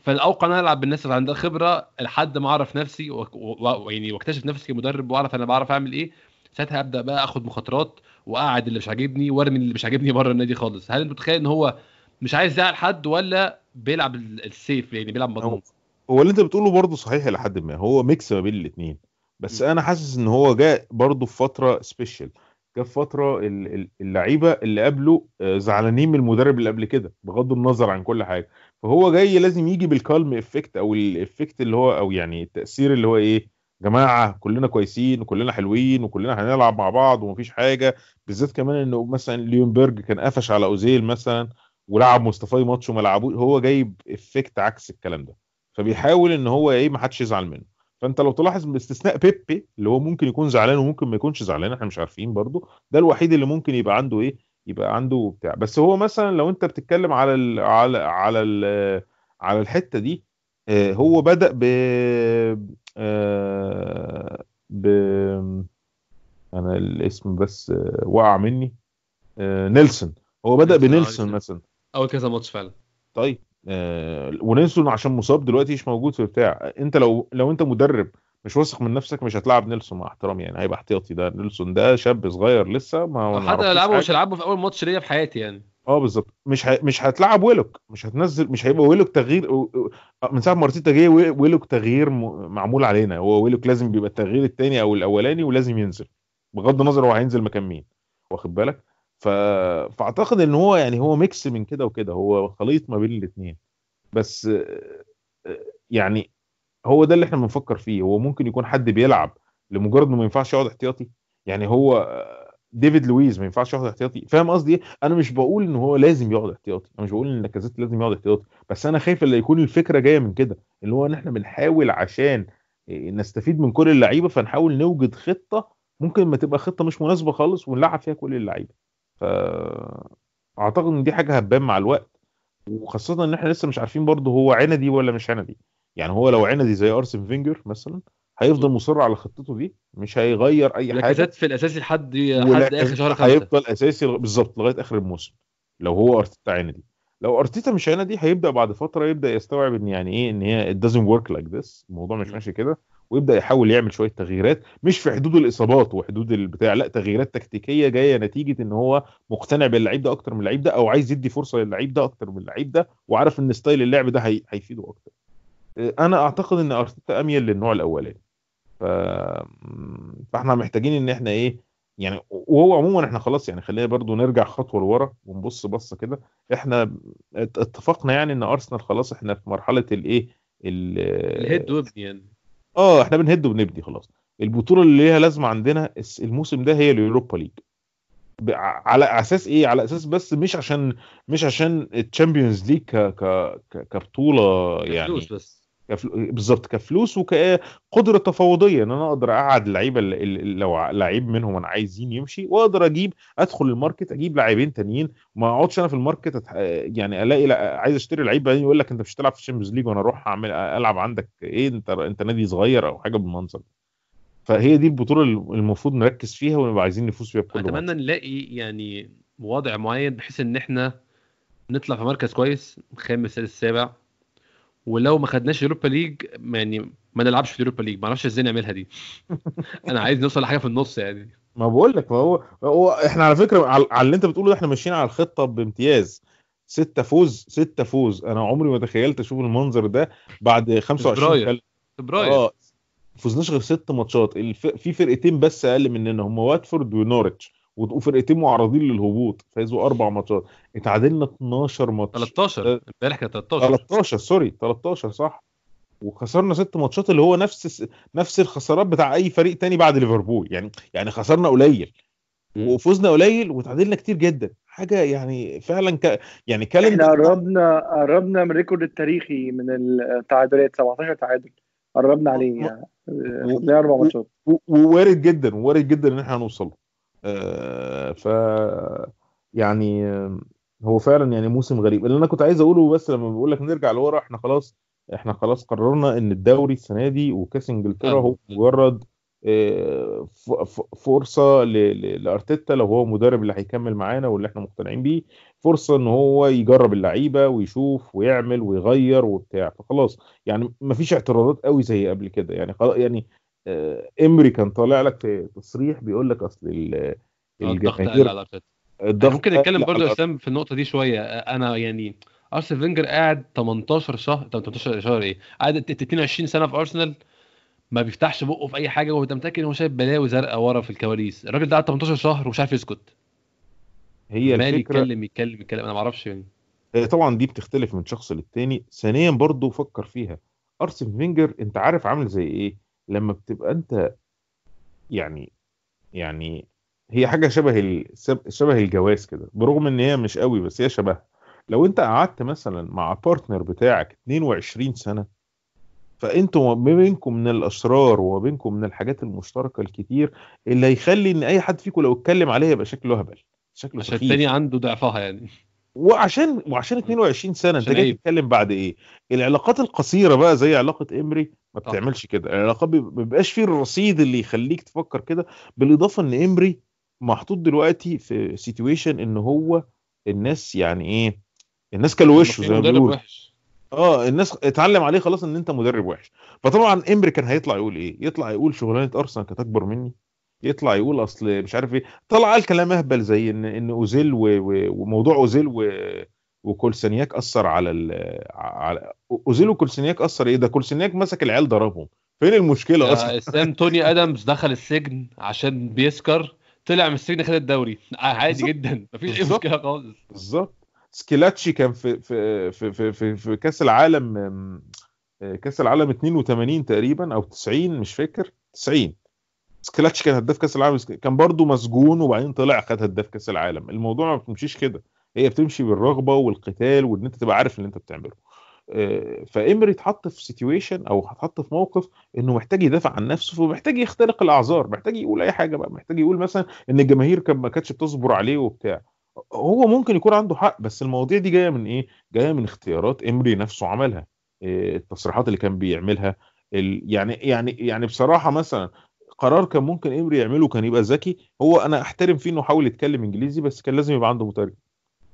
فالأوقع إن أنا ألعب بالناس اللي عندها خبرة لحد ما أعرف نفسي ويعني واكتشف نفسي كمدرب وأعرف أنا بعرف أعمل إيه ساعتها ابدا بقى آخد مخاطرات وأقعد اللي مش عاجبني وأرمي اللي مش عاجبني بره النادي خالص. هل أنت متخيل إن هو مش عايز يزعل حد ولا بيلعب ال- ال safe يعني بيلعب مضمون هو اللي انت بتقوله برضه صحيح إلى حد ما هو mix ما بين الاثنين بس أنا حاسس إن هو جاء برضه في فترة special جاء في فترة ال- ال- اللعيبة اللي قبله آه، زعلانين من المدرب اللي قبل كده بغض النظر عن كل حاجة. فهو جاي لازم يجي بال calm effect أو ال effect اللي هو أو يعني التأثير اللي هو إيه جماعة كلنا كويسين وكلنا حلوين وكلنا هنلعب مع بعض ومفيش حاجة. بالذات كمان إنه مثلا ليونبرج كان قفش على أوزيل مثلا. ولعب مصطفى ماتش وما لعبوش هو جايب effect عكس الكلام ده. فبيحاول إن هو إيه ما حدش يزعل منه. فأنت لو تلاحظ باستثناء بيبي اللي هو ممكن يكون زعلان وممكن ما يكونش زعلان إحنا مش عارفين برضو ده الوحيد اللي ممكن يبقى عنده إيه يبقى عنده بتاع. بس هو مثلا لو أنت بتتكلم على ال على على ال على الحتة دي آه، هو بدأ ب آه، ب أنا الاسم بس آه، وقع مني. نيلسون. هو آه، بنيلسون نيلسون. مثلا. أول كذا ماتش فعلا. طيب آه ونيلسون عشان مصاب دلوقتي مش موجود في بتاع. أنت لو لو أنت مدرب مش واثق من نفسك مش هتلعب نيلسون مع احترامي يعني هيبقى احتياطي. ده نيلسون ده شاب صغير لسه ما حتى العبه. مش هلعبه في أول ماتش ليا في حياتي يعني. آه بالظبط. مش ه... مش هتلعب ويلوك. مش هتنزل مش هيبقى ويلوك تغيير. من ساعة ما أرتيتا جه وي- ويلوك تغيير م... معمول علينا. هو ويلوك لازم بيبقى التغيير الثاني أو الأولاني ولازم ينزل بغض النظر هو هينزل مكان مين. واخد بالك؟ ف... فأعتقد إن هو يعني هو mix من كده وكده هو خليط ما بين الاثنين بس آه، آه، يعني هو ده اللي إحنا بنفكر فيه هو ممكن يكون حد بيلعب لمجرد إنه ما ينفعش يقعد احتياطي. يعني هو آه، ديفيد لويز ما ينفعش يقعد احتياطي. فاهم قصدي إيه؟ أنا مش بقول إن هو لازم يقعد احتياطي أنا مش بقول إن لاكازيت لازم يقعد احتياطي. بس أنا خايف اللي يكون الفكرة جاية من كده اللي هو إن إحنا بنحاول عشان إيه، نستفيد من كل اللعيبة فنحاول نوجد خطة ممكن ما تبقى خطة مش مناسبة خالص ونلعب فيها كل اللعيبة. ف اعتقد إن دي حاجة هتبان مع الوقت وخاصة إن إحنا لسه مش عارفين برضه هو عندي ولا مش عندي يعني هو لو عندي زي أرسن فينجر مثلا هيفضل مصر على خطته دي مش هيغير أي حاجة. في الأساسي لحد لحد آخر شهر خمسة. هيفضل أساسي بالظبط لغاية آخر الموسم لو هو أرتيتا عندي لو أرتيتا مش عندي هيبدأ بعد فترة يبدأ يستوعب إن يعني إيه إن هي it doesn't work like this الموضوع مش. ماشي كده. ويبدأ يحاول يعمل شوية تغييرات مش في حدود الإصابات وحدود البتاع لأ تغييرات تكتيكية جاية نتيجة إن هو مقتنع باللعيب ده أكتر من اللعيب ده أو عايز يدي فرصة للعيب ده أكتر من اللعيب ده وعارف إن style اللعب ده هي... هيفيده أكتر. آه، أنا أعتقد إن أرتيتا أميل للنوع الأولاني. ف... فإحنا محتاجين إن إحنا إيه يعني وهو عموما إحنا خلاص يعني خلينا برضو نرجع خطوة لورا ونبص بصة كده. إحنا ات- اتفقنا يعني إن أرسنال خلاص إحنا في مرحلة الإيه ال- الهيد وابني يعني. آه إحنا بنهد وبنبني خلاص. البطولة اللي ليها لازمة عندنا الموسم ده هي اليوروبا ليج. على أساس إيه؟ على أساس بس مش عشان مش عشان ال Champions League ك ك ك- كبطولة يعني. بس. بالظبط كفلوس وكقدره تفاوضية إن أنا أقدر أقعد اللعيبه لو لعيب منهم أنا عايزين يمشي وأقدر أجيب أدخل ال market أجيب لاعبين تانيين وما أقعدش أنا في ال market. يعني ألاقي لا... عايز أشتري لعيب بعدين يقول لك أنت مش هتلعب في ال Champions League وأنا أروح اعمل ألعب عندك إيه أنت أنت نادي صغير أو حاجة بالمنظر. فهي دي البطولة اللي المفروض نركز فيها ونبقى عايزين نفوز فيها بكل أتمنى. نلاقي يعني وضع معين بحيث إن إحنا نطلع في مركز كويس خامس سادس سابع ولو ما خدناش Europa League يعني ما نلعبش في ال Europa League. ما أعرفش إزاي نعملها دي. [LAUGHS] أنا عايز نوصل لحاجة في النص يعني. ما بقول لك ما هو هو إحنا على فكرة على اللي انت بتقوله ده إحنا ماشيين على الخطة بامتياز. ستة فوز ستة فوز. أنا عمري ما تخيلت أشوف المنظر ده بعد 25 فبراير. آه. فوزناش غير ست ماتشات. الف... في فرقتين بس أقل مننا هم واتفورد ونورتش وفرقتين معرضين للهبوط فازوا أربع ماتشات. اتعادلنا 12 ماتش. 13 امبارح كان 13 13 sorry 13 صح؟ وخسرنا ست ماتشات اللي هو نفس نفس الخسارات بتاع أي فريق تاني بعد ليفربول. يعني يعني خسرنا قليل. وفوزنا قليل وتعادلنا كتير جدا. حاجة يعني فعلا ك... يعني إحنا calendar قربنا قربنا من ال record التاريخي من التعادلات 17 تعادل. قربنا عليه يعني. فاضلين أربع ماتشات. و- ووارد جدا وارد جدا إن إحنا هنوصل آه ف يعني آه، هو فعلا يعني موسم غريب. اللي أنا كنت عايز أقوله بس لما بقول لك نرجع لورا إحنا خلاص إحنا خلاص قررنا إن الدوري السنة دي وكاس إنجلترا آه. هو مجرد آه، فرصة لأرتيتا لو هو المدرب اللي هيكمل معانا واللي إحنا مقتنعين بيه. فرصة إن هو يجرب اللعيبة ويشوف ويعمل ويغير وبتاع. فخلاص يعني مفيش اعتراضات قوي زي قبل كده. يعني يعني آه، ايمري كان طالع لك في تصريح بيقول لك أصل قل الجماهير الضغط ممكن نتكلم على- اسلام في النقطة دي شوية. أنا يعني ارسن فينجر قاعد 18 شهر 18 شهر إيه؟ قاعد 22 سنة في أرسنال ما بيفتحش بقه في أي حاجة وأنت متأكد إن هو شايف بلاوي زرقاء ورا في الكواليس. الراجل ده قعد 18 شهر ومش عارف يسكت. هي مال الفكرة يتكلم يتكلم يتكلم. أنا ما أعرفش يعني. آه، طبعا دي بتختلف من شخص للتاني. ثانيا برضو فكر فيها. ارسن فينجر أنت عارف عامل زي إيه؟ لما بتبقى أنت يعني يعني هي حاجة شبه. شبه الجواز كده برغم إن هي مش قوي بس هي شبه لو أنت قعدت مثلا مع partner بتاعك 22 سنة فأنتوا ما بينكم من الأسرار وما بينكم من الحاجات المشتركة الكتير اللي هيخلي إن أي حد فيكم لو اتكلم عليها يبقى شكله هبل شكله عشان سخيف التاني عنده ضعفها يعني وعشان وعشان 22 سنة انت جاي عيب. تتكلم بعد إيه؟ العلاقات القصيرة بقى زي علاقة امري ما صح. بتعملش كده. العلاقات ما بيبقاش فيه الرصيد اللي يخليك تفكر كده. بالإضافة إن امري محطوط دلوقتي في سيتويشن إن هو الناس يعني إيه؟ الناس كلوا وشه زي ما مدرب بيقولوا. وحش. آه الناس اتعلم عليه خلاص إن أنت مدرب وحش. فطبعا امري كان هيطلع يقول إيه؟ يطلع يقول شغلانة أرسنال كانت أكبر مني. يطلع يقول أصل مش عارف إيه طلع قال كلام أهبل زي إن إن أوزيل. وموضوع أوزيل و... وكولسانياك أثر على ال... على أوزيل وكولسانياك أثر إيه ده كولسانياك مسك العيال ضربهم فين المشكلة أصلا اسلام توني ادمز دخل السجن عشان بيسكر طلع من السجن خد الدوري عادي بالظبط. جدا مفيش أي. مشكلة خالص بالظبط سكيلاتشي كان في في في في, في, في كأس العالم آه، كأس العالم 82 تقريبا أو 90 مش فاكر 90 سكيلاتشي كان هداف كاس العالم كان برضو مسجون وبعدين طلع خد هداف كاس العالم. الموضوع ما بتمشيش كده. هي بتمشي بالرغبة والقتال وإن أنت تبقى عارف اللي أنت بتعمله. آه، فايمري اتحط في situation أو اتحط في موقف إنه محتاج يدافع عن نفسه فمحتاج يختلق الأعذار محتاج يقول أي حاجة بقى محتاج يقول مثلا إن الجماهير كان ما كانتش بتصبر عليه وبتاع. هو ممكن يكون عنده حق بس المواضيع دي جاية من إيه؟ جاية من اختيارات ايمري نفسه عملها. إيه، التصريحات اللي كان بيعملها. يعني يعني يعني بصراحة مثلا قرار كان ممكن امري يعمله كان يبقى ذكي هو أنا أحترم فيه إنه حاول يتكلم إنجليزي بس كان لازم يبقى عنده مترجم.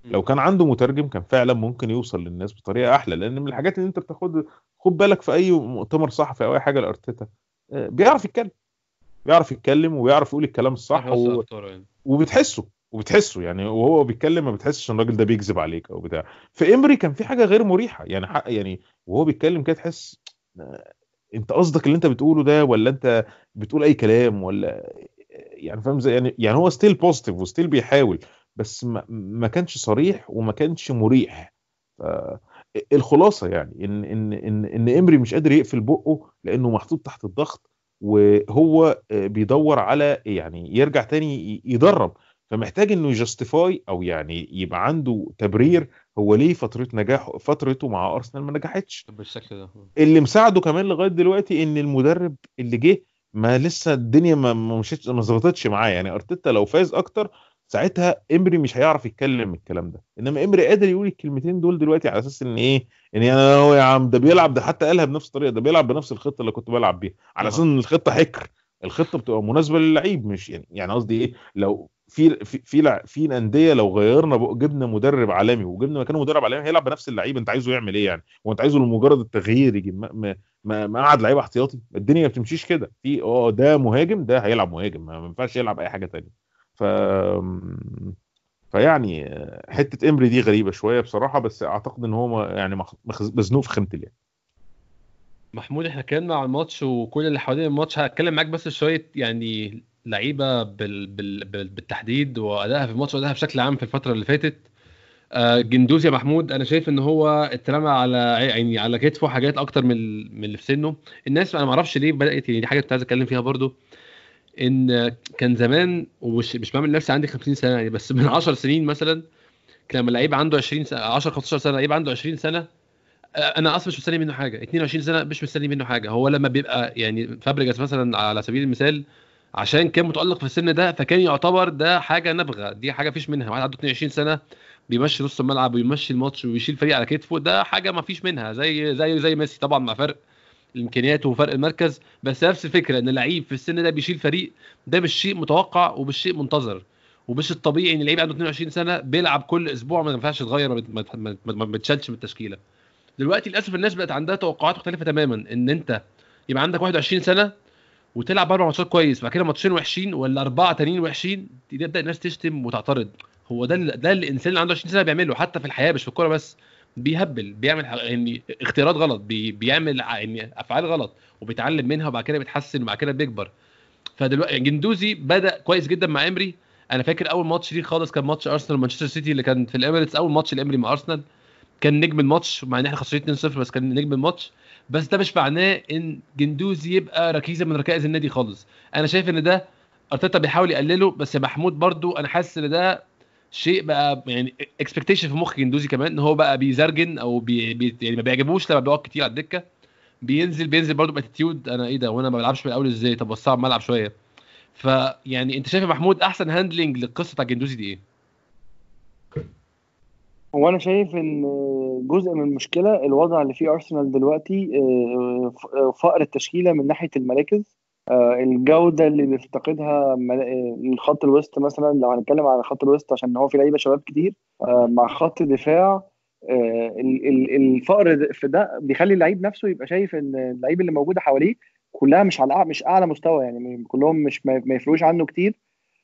لو كان عنده مترجم كان فعلا ممكن يوصل للناس بطريقة أحلى لأن من الحاجات اللي أنت بتاخد خد بالك في أي مؤتمر صحفي أو أي حاجة لارتيتا آه، بيعرف يتكلم. بيعرف يتكلم وبيعرف يقول الكلام الصح و... وبتحسه وبتحسه يعني وهو بيتكلم ما بتحسش إن الراجل ده بيكذب عليك أو بتاع. في إمري كان في حاجة غير مريحة يعني حق يعني وهو بيتكلم كده تحس آه، أنت قصدك اللي أنت بتقوله ده ولا أنت بتقول أي كلام ولا يعني فاهم زي يعني يعني هو still positive و still بيحاول بس ما, ما كانش صريح وما كانش مريح. الخلاصة يعني إن إن إن إن إمري مش قادر يقفل بقه لأنه محطوط تحت الضغط وهو آه، بيدور على يعني يرجع تاني يدرب. فمحتاج إنه يجستيفاي أو يعني يبقى عنده تبرير هو ليه فترة نجاحه فترته مع أرسنال ما نجحتش. بالشكل ده. اللي مساعده كمان لغاية دلوقتي إن المدرب اللي جه ما لسه الدنيا ما ما مشيتش ما ظبطتش معاه. يعني أرتيتا لو فاز أكتر ساعتها إمري مش هيعرف يتكلم الكلام ده. إنما إمري قادر يقول الكلمتين دول دلوقتي على أساس إن إيه؟ إن أنا هو يا عم ده بيلعب ده حتى قالها بنفس الطريقة ده بيلعب بنفس الخطة اللي كنت بلعب بيها. على أساس إن الخطة حكر الخطة بتبقى مناسبة للعيب مش يعني يعني قصدي إيه؟ لو في في في في لو غيرنا جبنا مدرب عالمي وجبنا مكانه مدرب عالمي هيلعب بنفس اللعيب أنت عايزه يعمل إيه يعني؟ هو أنت عايزه لمجرد التغيير يجي قعد لعيبه احتياطي الدنيا ما بتمشيش كده. في آه ده مهاجم ده هيلعب مهاجم ما ينفعش يلعب أي حاجة تانية. ف فيعني حتة إمري دي غريبة شوية بصراحة بس أعتقد إن هو يعني مزنوق في خيمة اليد. محمود إحنا اتكلمنا عن الماتش وكل اللي حوالين الماتش هتكلم معاك بس شوية يعني لعيبة بال... بال... بال... بالتحديد وأدائها في الماتش وأدائها بشكل عام في الفترة اللي فاتت. آه، جندوز يا محمود أنا شايف إن هو اترمى على يعني على كتفه حاجات أكتر من من اللي في سنه. الناس أنا ما أعرفش ليه بدأت يعني دي حاجة كنت عايز أتكلم فيها برضو إن كان زمان ومش مش بعمل نفسي عندي 50 سنة يعني بس من 10 سنين مثلا كان لما لعيب عنده 20 سنة 10 15 سنة لعيب عنده 20 سنة أنا أصلا مش مستني منه حاجة. 22 سنة مش مستني منه حاجة. هو لما بيبقى يعني فابريجاس مثلا على سبيل المثال عشان كان متألق في السن ده فكان يعتبر ده حاجة نابغة دي حاجة فيش منها. واحد عنده 22 سنة بيمشي نص الملعب ويمشي الماتش ويشيل فريق على كتفه ده حاجة ما فيش منها. زي زي زي ميسي طبعا مع فرق الإمكانيات وفرق المركز بس نفس الفكرة إن لعيب في السن ده بيشيل فريق ده مش شيء متوقع ومش شيء منتظر. ومش الطبيعي إن لعيب عنده 22 سنة بيلعب كل أسبوع ما ينفعش يتغير ما بتشالش من التشكيلة. دلوقتي للأسف الناس بقت عندها توقعات مختلفة تماما إن أنت يبقى عندك 21 سنة وتلعب أربع ماتشات كويس بعد كده ماتشين وحشين ولا أربعة تانيين وحشين تبدا الناس تشتم وتعترض. هو ده ده الإنسان اللي عنده 20 سنة بيعمله حتى في الحياة مش في الكورة بس بيهبل بيعمل يعني اختيارات غلط بي بيعمل يعني أفعال غلط وبيتعلم منها وبعد كده بيتحسن وبعد كده بيكبر. فدلوقتي جندوزي بدأ كويس جدا مع إمري. أنا فاكر أول ماتش ليه خالص كان ماتش أرسنال ومانشستر سيتي اللي كان في الإمارات أول ماتش الامري مع أرسنال. كان نجم الماتش مع إن إحنا خسرانين 2-0 بس كان نجم الماتش. بس ده مش معناه إن جندوزي يبقى ركيزة من ركائز النادي خالص. أنا شايف إن ده أرتيتا بيحاول يقلله بس يا محمود برضو أنا حاسس إن ده شيء بقى يعني expectation في مخ جندوزي كمان إن هو بقى بيزرجن أو بي بي يعني ما بيعجبوش لما بيقعد كتير على الدكة. بينزل بينزل برضو ب attitude. أنا إيه ده؟ وأنا ما بلعبش من الأول إزاي؟ طب وسع الملعب شوية. فيعني أنت شايف يا محمود أحسن هاندلنج للقصة بتاع جندوزي دي إيه؟ هو أنا شايف إن جزء من المشكلة الوضع اللي فيه أرسنال دلوقتي آه، ف- فقر التشكيلة من ناحية المراكز. آه، الجودة اللي بيفتقدها آه، الخط الوسط مثلا لو هنتكلم على خط الوسط عشان هو في لعيبة شباب كتير آه، مع خط آه، ال- الفقر في ده بيخلي اللعيب نفسه يبقى شايف إن اللعيبه اللي موجودة حواليه كلها مش على مش أعلى مستوى يعني كلهم مش ما يفرقوش عنه كتير.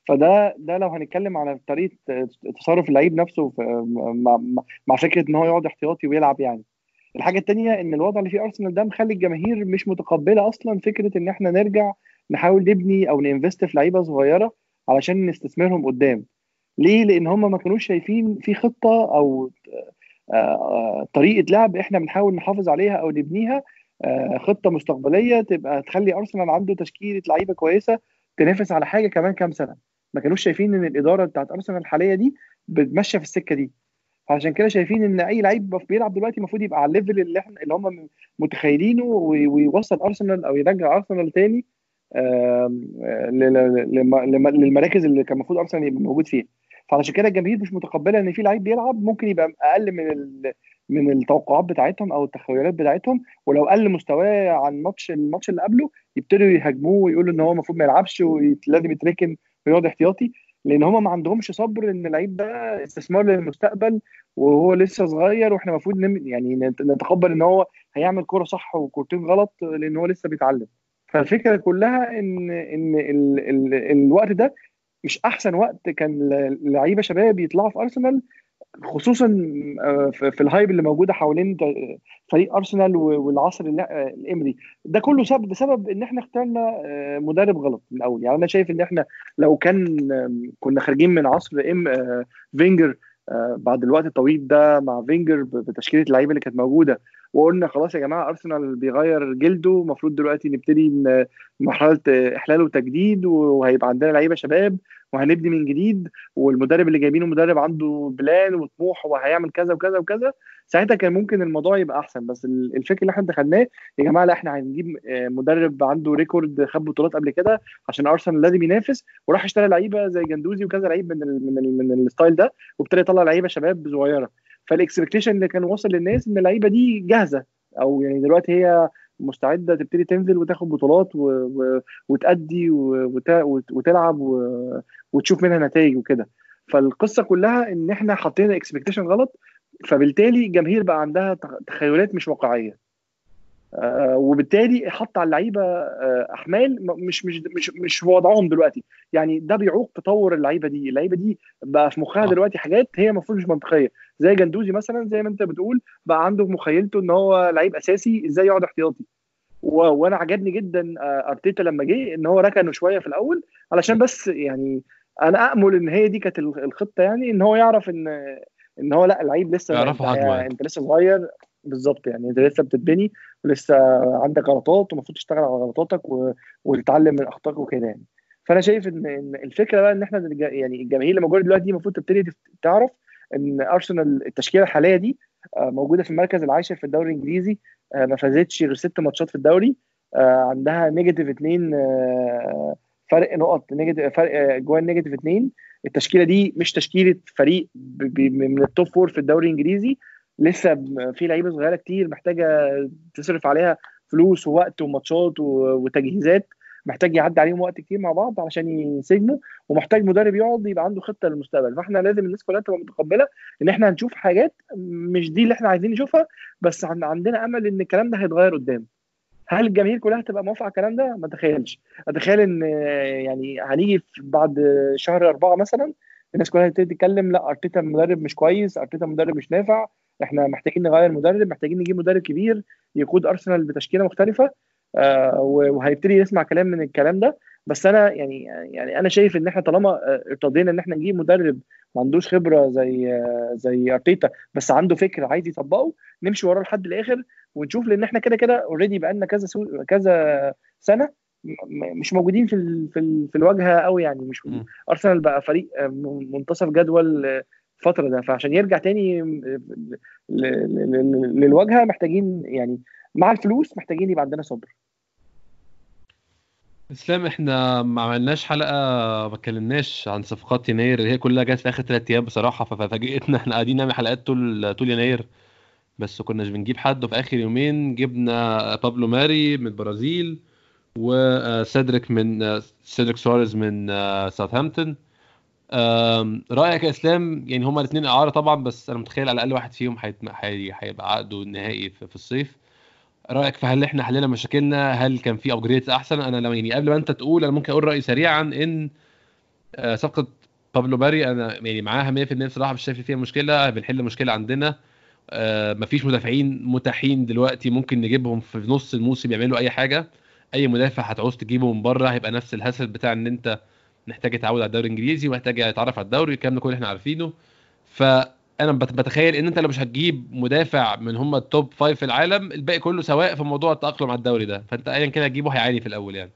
فده ده لو هنتكلم على طريقة تصرف اللعيب نفسه في مع, فكرة إن هو يقعد احتياطي ويلعب يعني. الحاجة التانية إن الوضع اللي فيه أرسنال ده مخلي الجماهير مش متقبلة أصلا فكرة إن إحنا نرجع نحاول نبني أو ننفست في لعيبة صغيرة علشان نستثمرهم قدام. ليه؟ لأن هم ما كانوش شايفين في خطة أو آه، آه، طريقة لعب إحنا بنحاول نحافظ عليها أو نبنيها آه، خطة مستقبلية تبقى تخلي أرسنال عنده تشكيلة لعيبة كويسة تنافس على حاجة كمان كام سنة. ما كانوش شايفين إن الإدارة بتاعت أرسنال الحالية دي بتمشى في السكة دي فعشان كده شايفين إن أي لعيب بيلعب دلوقتي المفروض يبقى على ال level اللي إحنا اللي هم متخيلينه وي- ويوصل أرسنال أو يرجع أرسنال تاني آه، للمراكز اللي كان المفروض أرسنال يبقى موجود فيها فعشان كده الجماهير مش متقبلة إن في لعيب بيلعب ممكن يبقى أقل من. من التوقعات بتاعتهم أو التخيلات بتاعتهم ولو قل مستواه عن ماتش الماتش اللي قبله يبتدوا يهاجموه ويقولوا إن هو المفروض ما يلعبش ولازم يتركن ويقعد احتياطي لأن هم ما عندهمش صبر إن اللعيب ده استثمار للمستقبل وهو لسه صغير وإحنا المفروض. يعني نت- نتقبل إن هو هيعمل كورة صح وكورتين غلط لأن هو لسه بيتعلم فالفكرة كلها ان إن ال... ال... الوقت ده مش أحسن وقت كان لعيبة شباب يطلعوا في أرسنال خصوصا آه، في ال hype اللي موجودة حوالين فريق أرسنال والعصر آه، الامري ده كله سبب بسبب إن إحنا اخترنا آه، مدرب غلط من الأول. يعني أنا شايف إن إحنا لو كان كنا خارجين من عصر فينجر بعد الوقت الطويل ده مع فينجر بتشكيلة اللعيبة اللي كانت موجودة وقلنا خلاص يا جماعة أرسنال بيغير جلده المفروض دلوقتي نبتدي مرحلة احلال وتجديد وهيبقى عندنا لعيبة شباب وهنبني من جديد والمدرب اللي جايبينه مدرب عنده plan وطموح وهيعمل كذا وكذا وكذا ساعتها كان ممكن الموضوع يبقى أحسن. بس ال- الفكر اللي إحنا دخلناه يا جماعة لا إحنا هنجيب آه، مدرب عنده record خد بطولات قبل كده عشان أرسنال لازم ينافس وراح اشترى لعيبة زي جندوزي وكذا لعيب من ال من ال من ال style ده وابتدى يطلع لعيبة شباب صغيرة. فال expectation اللي كان واصل للناس إن اللعيبة دي جاهزة. أو يعني دلوقتي هي مستعدة تبتدي تنزل وتاخد بطولات و... و... وتأدي و... وت... وت- وتلعب و... وتشوف منها نتائج وكده. فالقصة كلها إن إحنا حطينا اكسبكتيشن غلط فبالتالي الجماهير بقى عندها تخ- تخيلات مش واقعية. وبالتالي حط على اللعيبة آه، أحمال مش مش مش مش في وضعهم دلوقتي يعني ده بيعوق تطور اللعيبة دي اللعيبة دي بقى في مخها آه. دلوقتي حاجات هي المفروض مش منطقية زي جندوزي مثلا زي ما أنت بتقول بقى عنده في مخيلته إن هو لعيب أساسي إزاي يقعد احتياطي. وأنا عجبني جدا آه، أرتيتا لما جه إن هو ركنه شوية في الأول علشان بس يعني أنا امل إن هي دي كانت ال- الخطة يعني إن هو يعرف إن إن هو لأ اللعيب لسه يعرفوا أنت, يعني. أنت لسه صغير بالظبط يعني انت لسه بتتبني ولسه عندك غلطات ومفروض تشتغل على غلطاتك. وتتعلم من اخطائك وكده يعني فانا شايف ان إن الفكرة بقى ان إحنا يعني الجماهير اللي موجوده دلوقتي المفروض تبتدي تعرف ان ارسنال التشكيلة الحالية دي آه، موجودة في المركز العاشر في الدوري الانجليزي آه، ما فازتش غير ست ماتشات في الدوري آه، عندها negative اتنين آه، فرق نقط negative فرق جوان negative اتنين التشكيلة دي مش تشكيلة فريق من ال top four في الدوري الانجليزي لسه في لعيبة صغيرة كتير محتاجة تصرف عليها فلوس ووقت وماتشات وتجهيزات محتاج يعدي عليهم وقت كتير مع بعض عشان ينسجموا ومحتاج مدرب يقعد يبقى عنده خطة للمستقبل. فاحنا لازم الناس كلها تبقى متقبلة إن إحنا هنشوف حاجات مش دي اللي إحنا عايزين نشوفها بس عن- عندنا أمل إن الكلام ده هيتغير قدام. هل الجماهير كلها هتبقى موافقة على الكلام ده؟ ما اتخيلش أتخيل إن يعني هنيجي بعد شهر أربعة مثلا الناس كلها هتبتدي تتكلم لأ أرتيتا مدرب مش كويس أرتيتا مدرب مش نافع إحنا محتاجين نغير مدرب محتاجين نجيب مدرب كبير يقود أرسنال بتشكيلة مختلفة آه وهيبتدي يسمع كلام من الكلام ده. بس أنا يعني يعني أنا شايف إن إحنا طالما آه، ارتضينا إن إحنا نجيب مدرب ما عندوش خبرة زي آه، زي أرتيتا بس عنده فكر عايز يطبقه نمشي وراه لحد الآخر ونشوف لأن إحنا كده كده already بقى لنا كذا سو... كذا سنة مش موجودين في ال... في, ال... في الواجهة قوي يعني مش أرسنال بقى فريق آه، منتصف جدول الفترة ده فعشان يرجع تاني للواجهة محتاجين يعني مع الفلوس محتاجين يبقى عندنا صبر. إسلام إحنا ما عملناش حلقة ما اتكلمناش عن صفقات يناير اللي هي كلها جت في آخر ثلاث أيام بصراحة ففاجئتنا. إحنا قاعدين نعمل حلقات طول طول يناير بس كناش بنجيب حد وفي آخر يومين جبنا بابلو ماري من البرازيل وسيدريك من سيدريك سواريز من ساوثهامبتون. رأيك يا إسلام يعني هما الاثنين إعارة طبعا بس أنا متخيل على الأقل واحد فيهم هيبقى عقده النهائي في الصيف. رأيك في هل إحنا حلينا مشاكلنا؟ هل كان في ابجريدز أحسن؟ أنا لو يعني قبل ما أنت تقول أنا ممكن أقول رأيي سريعا إن آه، صفقة بابلو باري أنا يعني معاها 100% بصراحة مش شايف فيها مشكلة بنحل مشكلة عندنا. آه، مفيش مدافعين متاحين دلوقتي ممكن نجيبهم في نص الموسم يعملوا أي حاجة. أي مدافع هتعوز تجيبه من بره هيبقى نفس الهسل بتاع إن أنت محتاج يتعود على الدوري الإنجليزي ومحتاج يتعرف على الدوري الكلام ده كله إحنا عارفينه. ف أنا بتخيل إن أنت لو مش هتجيب مدافع من هم ال top five في العالم الباقي كله سواء في موضوع التأقلم على الدوري ده. فأنت ايا كان هتجيبه هيعاني في الأول يعني.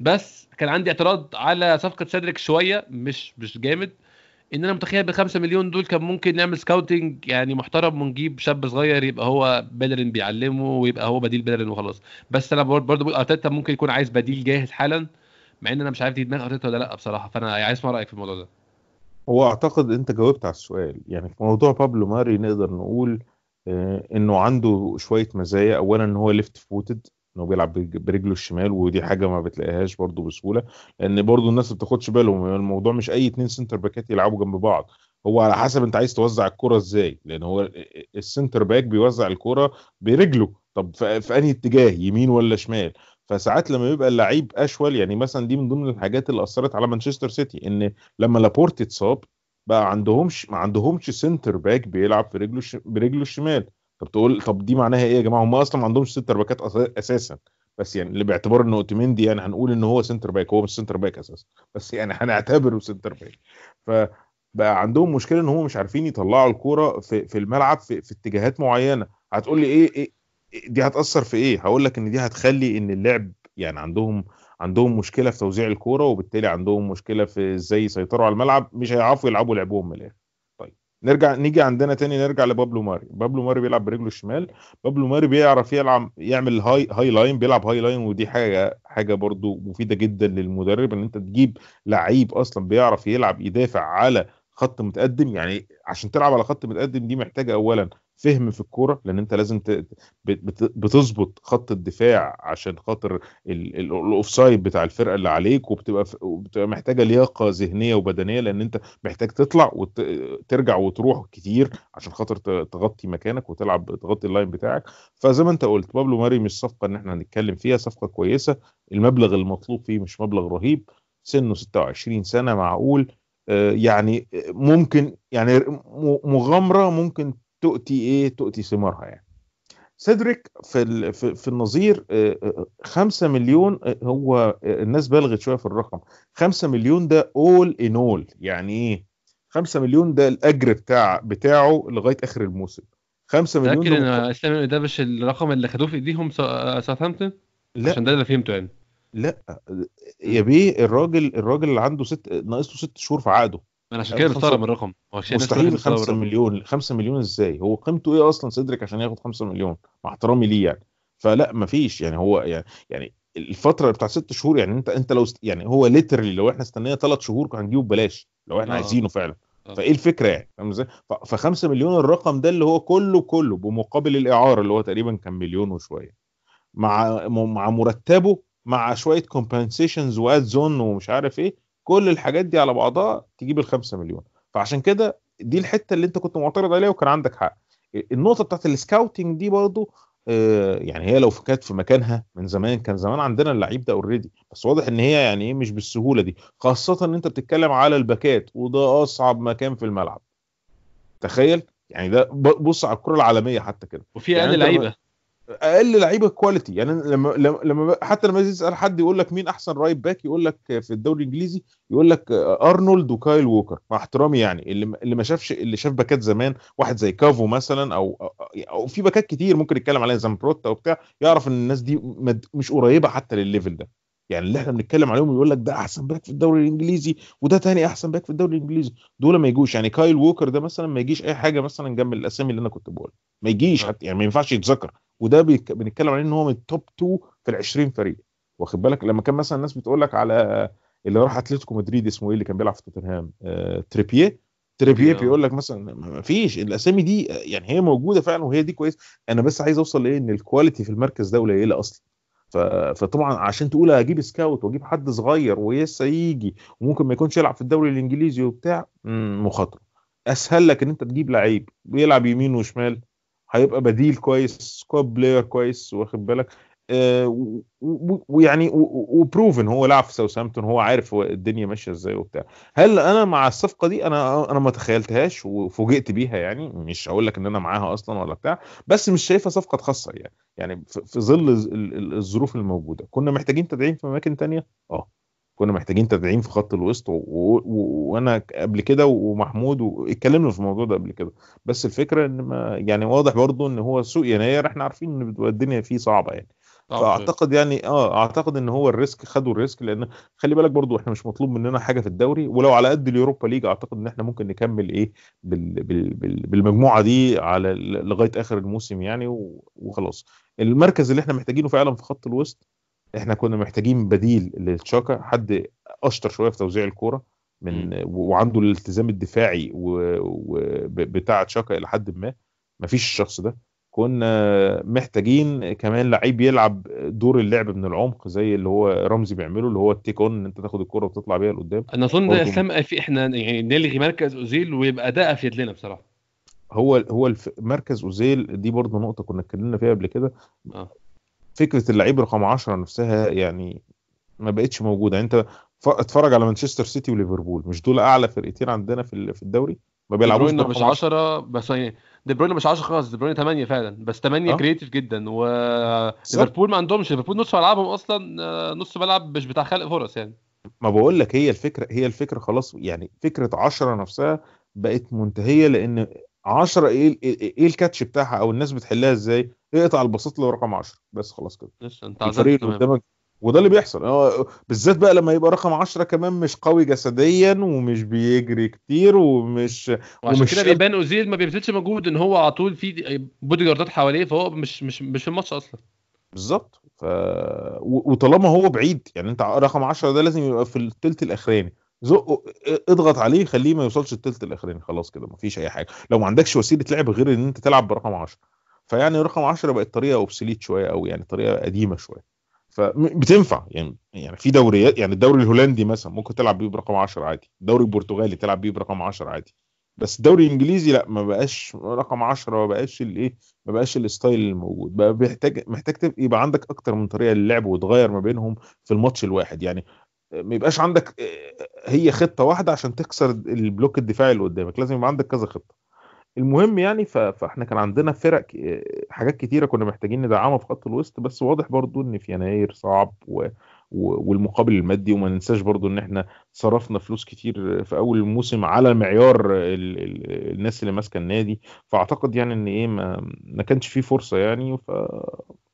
بس كان عندي اعتراض على صفقة سيدريك شوية مش مش جامد إن أنا متخيل ب 5 مليون دول كان ممكن نعمل scouting يعني محترم ونجيب شاب صغير يبقى هو بيلرين بيعلمه ويبقى هو بديل بيلرين وخلاص. بس أنا برضه بقول أرتيتا ممكن يكون عايز بديل جاهز حالا. مع إن أنا مش عارف دي دماغ ارتيتا ولا لأ بصراحة. فأنا عايز أسمع رأيك في الموضوع ده. هو أعتقد أنت جاوبت على السؤال. يعني في موضوع بابلو ماري نقدر نقول آه، إنه عنده شوية مزايا. اولا إن هو left footed إنه بيلعب برجله الشمال ودي حاجة ما بتلاقيهاش برضه بسهولة. لأن برضه الناس ما بتاخدش بالهم الموضوع مش أي اتنين center backات يلعبوا جنب بعض. هو على حسب أنت عايز توزع الكرة إزاي. لأن هو ال center back بيوزع الكرة برجله. طب في أنهي اتجاه يمين ولا شمال؟ فساعات لما يبقى اللعيب أشول يعني مثلا دي من ضمن الحاجات اللي أثرت على مانشستر سيتي إن لما لابورت اتصاب بقى عندهمش ما عندهمش center back بيلعب في رجله ش... برجله الشمال. طب تقول طب دي معناها إيه يا جماعة؟ هم أصلا ما عندهمش center backات أساسا. بس يعني اللي باعتبار إن أوتاميندي يعني هنقول إن هو center back هو مش center back أساسا. بس يعني هنعتبره center back. فبقى عندهم مشكلة إن هم مش عارفين يطلعوا الكورة في في الملعب في, في اتجاهات معينة. هتقول لي إيه, إيه دي هتأثر في إيه؟ هقول لك إن دي هتخلي إن اللعب يعني عندهم عندهم مشكلة في توزيع الكورة وبالتالي عندهم مشكلة في إزاي يسيطروا على الملعب مش هيعرفوا يلعبوا لعبهم من الآخر. طيب نرجع نيجي عندنا تاني نرجع لبابلو ماري. بابلو ماري بيلعب برجله الشمال. بابلو ماري بيعرف يلعب يعمل high high line بيلعب high line ودي حاجة حاجة برضو مفيدة جدا للمدرب إن أنت تجيب لعيب أصلا بيعرف يلعب يدافع على خط متقدم. يعني عشان تلعب على خط متقدم دي محتاجة اولا فهم في الكورة لأن أنت لازم بتظبط خط الدفاع عشان خاطر ال offside بتاع الفرقة اللي عليك وبتبقى بتبقى محتاجة لياقة ذهنية وبدنية لأن أنت محتاج تطلع وترجع وتروح كتير عشان خاطر تغطي مكانك وتلعب تغطي ال line بتاعك. فزي ما أنت قلت بابلو ماري مش صفقة إن إحنا هنتكلم فيها صفقة كويسة. المبلغ المطلوب فيه مش مبلغ رهيب. سنه 26 سنة معقول. آه، يعني ممكن يعني مغامرة ممكن تؤتي إيه؟ تؤتي ثمارها يعني. سيدريك في في النظير 5 آه، آه، مليون آه، هو الناس بلغت شوية في الرقم. 5 مليون ده اول ان اول يعني إيه؟ 5 مليون ده الأجر بتاع بتاعه لغاية آخر الموسم. 5 مليون لكن إن ده مش الرقم اللي خدوه في إيديهم ساوثهامبتون؟ لا. عشان ده اللي فهمته يعني. لا. يا بيه الراجل الراجل اللي عنده ست ناقص له ست شهور في عقده. أنا عشان كده مستغرب الرقم مستحيل 5 مليون. 5 مليون إزاي؟ هو قيمته إيه أصلا؟ سيدريك عشان ياخد 5 مليون. مع احترامي ليه يعني؟ فلا مفيش يعني هو يعني يعني الفترة بتاع ست شهور يعني أنت أنت لو يعني هو literally لو إحنا استنينا ثلاث شهور كان هنجيبه ببلاش. لو إحنا آه. عايزينه فعلا. آه. فإيه الفكرة يعني؟ فاهم إزاي؟ ف 5 مليون الرقم ده اللي هو كله كله بمقابل الاعاره اللي هو تقريبا كان مليون وشوية. مع مع مرتبه مع شوية compensations و add-ons ومش عارف إيه كل الحاجات دي على بعضها تجيب ال 5 مليون. فعشان كده دي الحتة اللي انت كنت معترض عليها وكان عندك حق. النقطة بتاعت ال scouting دي برضو آه، يعني هي لو كانت في مكانها من زمان كان زمان عندنا اللعيب ده already بس واضح ان هي يعني إيه مش بالسهولة دي. خاصة ان انت بتتكلم على الباكات وده أصعب مكان في الملعب. تخيل؟ يعني ده بص على الكرة العالمية حتى كده. وفي يعني أقل لعيبة. أقل لعيبة quality يعني لما لما حتى لما تسال حد يقول لك مين أحسن right back يقول لك في الدوري الإنجليزي يقول لك أرنولد وكايل ووكر. مع احترامي يعني. اللي اللي ما شافش اللي شاف باكات زمان واحد زي كافو مثلا أو أو في باكات كتير ممكن نتكلم عليها زامبروتا وبتاع يعرف إن الناس دي مش قريبة حتى للل level ده. يعني اللي إحنا بنتكلم عليهم يقول لك ده أحسن باك في الدوري الإنجليزي وده تاني أحسن باك في الدوري الإنجليزي. دول ما يجوش. يعني كايل ووكر ده مثلا ما يجيش أي حاجة مثلا جنب الأسامي اللي أنا كنت بقولها ما يجيش. حتى يعني ما ينفعش يتذكر. وده بنتكلم عليه إن هو من ال top 2 في ال 20 فريق. واخد بالك؟ لما كان مثلا الناس بتقول لك على اللي راح أتلتيكو مدريد اسمه إيه اللي كان بيلعب في توتنهام؟ آه تريبير تريبير. بيقول لك مثلا ما فيش. الأسامي دي يعني هي موجودة فعلا وهي دي كويس. أنا بس عايز أوصل لإيه؟ إن ال quality في المركز ده قليلة أصلا. فطبعا عشان تقول أجيب scout وأجيب حد صغير ولسه يجي وممكن ما يكونش يلعب في الدوري الإنجليزي وبتاع مخاطرة. أسهل لك إن أنت تجيب لعيب بيلعب يمين وشمال هيبقى بديل كويس squad player كويس واخد بالك؟ ويعني و proven هو لعب في ساوثهامبتون هو عارف الدنيا ماشية إزاي وبتاع. هل أنا مع الصفقة دي؟ أنا أنا ما تخيلتهاش وفوجئت بيها يعني مش هقول لك إن أنا معاها أصلا ولا بتاع بس مش شايفها صفقة تخسر يعني. يعني في ظل ال- ال- الظروف الموجودة. كنا محتاجين تدعيم في أماكن تانية؟ آه. كنا محتاجين تدعيم في خط الوسط وأنا قبل كده ومحمود واتكلمنا في الموضوع ده قبل كده. بس الفكرة إن ما يعني واضح برضو إن هو سوق يناير إحنا عارفين إن الدنيا فيه صعبة يعني. فأعتقد يعني آه أعتقد إن هو ال risk خدوا ال risk لأن خلي بالك برضو إحنا مش مطلوب مننا حاجة في الدوري ولو على قد اليوروبا ليج أعتقد إن إحنا ممكن نكمل إيه بال بال بال بالمجموعة دي على لغاية آخر الموسم يعني وخلاص. المركز اللي إحنا محتاجينه فعلا في خط الوسط إحنا كنا محتاجين بديل للتشاكا حد أشطر شوية في توزيع الكورة من وعنده الالتزام الدفاعي و- و- بتاع تشاكا إلى حد ما. مفيش الشخص ده. كنا محتاجين كمان لعيب يلعب دور اللعب من العمق زي اللي هو رمزي بيعمله اللي هو التيك اون إن انت تاخد الكرة وتطلع بيها لقدام. أنا أظن ده اسلام في إحنا يعني نلغي مركز أوزيل ويبقى ده أفيد لنا بصراحة. هو هو الف- مركز أوزيل دي برضه نقطة كنا اتكلمنا فيها قبل كده. آه. فكرة اللعيب رقم 10 نفسها يعني ما بقتش موجودة. يعني أنت ف- اتفرج على مانشستر سيتي وليفربول مش دول أعلى فرقتين عندنا في في الدوري؟ ما بيلعبوش مش 10 10 بس يعني دي بروين مش 10 خالص دي بروين 8 فعلا بس 8 آه. creative جدا وليفربول ما عندهمش ليفربول نص ملعبهم أصلا آه، نص ملعب مش بتاع خلق فرص يعني ما بقول لك هي الفكرة هي الفكرة خلاص يعني فكرة 10 نفسها بقت منتهية لأن 10 إيه إيه إيه الكاتش بتاعها أو الناس بتحلها إزاي؟ اقطع البساط اللي هو رقم 10 بس خلاص كده لسه أنت الفريق اللي قدامك وده اللي بيحصل. بالذات بقى لما يبقى رقم 10 كمان مش قوي جسديا ومش بيجري كتير ومش وعشان ومش كده بيبان أوزيل ما بيبذلش مجهود إن هو على طول في بودي جاردات حواليه فهو مش مش مش في الماتش أصلا. بالظبط. ف... وطالما هو بعيد يعني أنت رقم 10 ده لازم يبقى في الثلث الأخراني. زقه اضغط عليه خليه ما يوصلش الثلث الأخراني. خلاص كده مفيش أي حاجة. لو ما عندكش وسيلة لعب غير إن أنت تلعب برقم 10 فيعني رقم 10 بقت طريقة obsolete شوية أو يعني طريقة قديمة شوية. فبتنفع يعني يعني في دوريات يعني الدوري الهولندي مثلا ممكن تلعب بيه برقم 10 عادي. الدوري البرتغالي تلعب بيه برقم 10 عادي. بس الدوري الإنجليزي لا ما بقاش رقم 10 ما بقاش الايه ما بقاش ال style الموجود. بقى بيحتاج محتاج تبقى يبقى عندك أكتر من طريقة للعب وتغير ما بينهم في الماتش الواحد. يعني ما يبقاش عندك هي خطة واحدة عشان تكسر البلوك الدفاعي اللي قدامك. لازم يبقى عندك كذا خطة. المهم يعني فاحنا كان عندنا فرق حاجات كتيرة كنا محتاجين ندعمها في خط الوسط بس واضح برضو إن في يناير صعب و... والمقابل المادي وما ننساش برضو إن إحنا صرفنا فلوس كتير في أول الموسم على معيار ال... ال... الناس اللي ماسكة النادي فأعتقد يعني إن إيه ما, ما كانش فيه فرصة يعني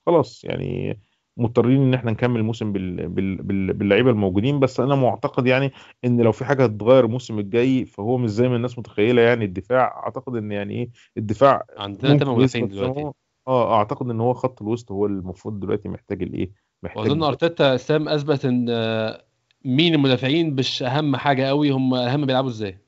فخلاص يعني مضطرين إن إحنا نكمل الموسم بال... بال... بال... باللعيبة الموجودين بس أنا معتقد يعني إن لو في حاجة هتتغير الموسم الجاي فهو مش زي ما الناس متخيلة يعني الدفاع أعتقد إن يعني إيه الدفاع عندنا 8 مدافعين دلوقتي. آه أعتقد إن هو خط الوسط هو المفروض دلوقتي محتاج الإيه؟ محتاج وأظن أرتيتا سام أثبت إن آه، مين المدافعين مش أهم حاجة قوي هم أهم بيلعبوا إزاي؟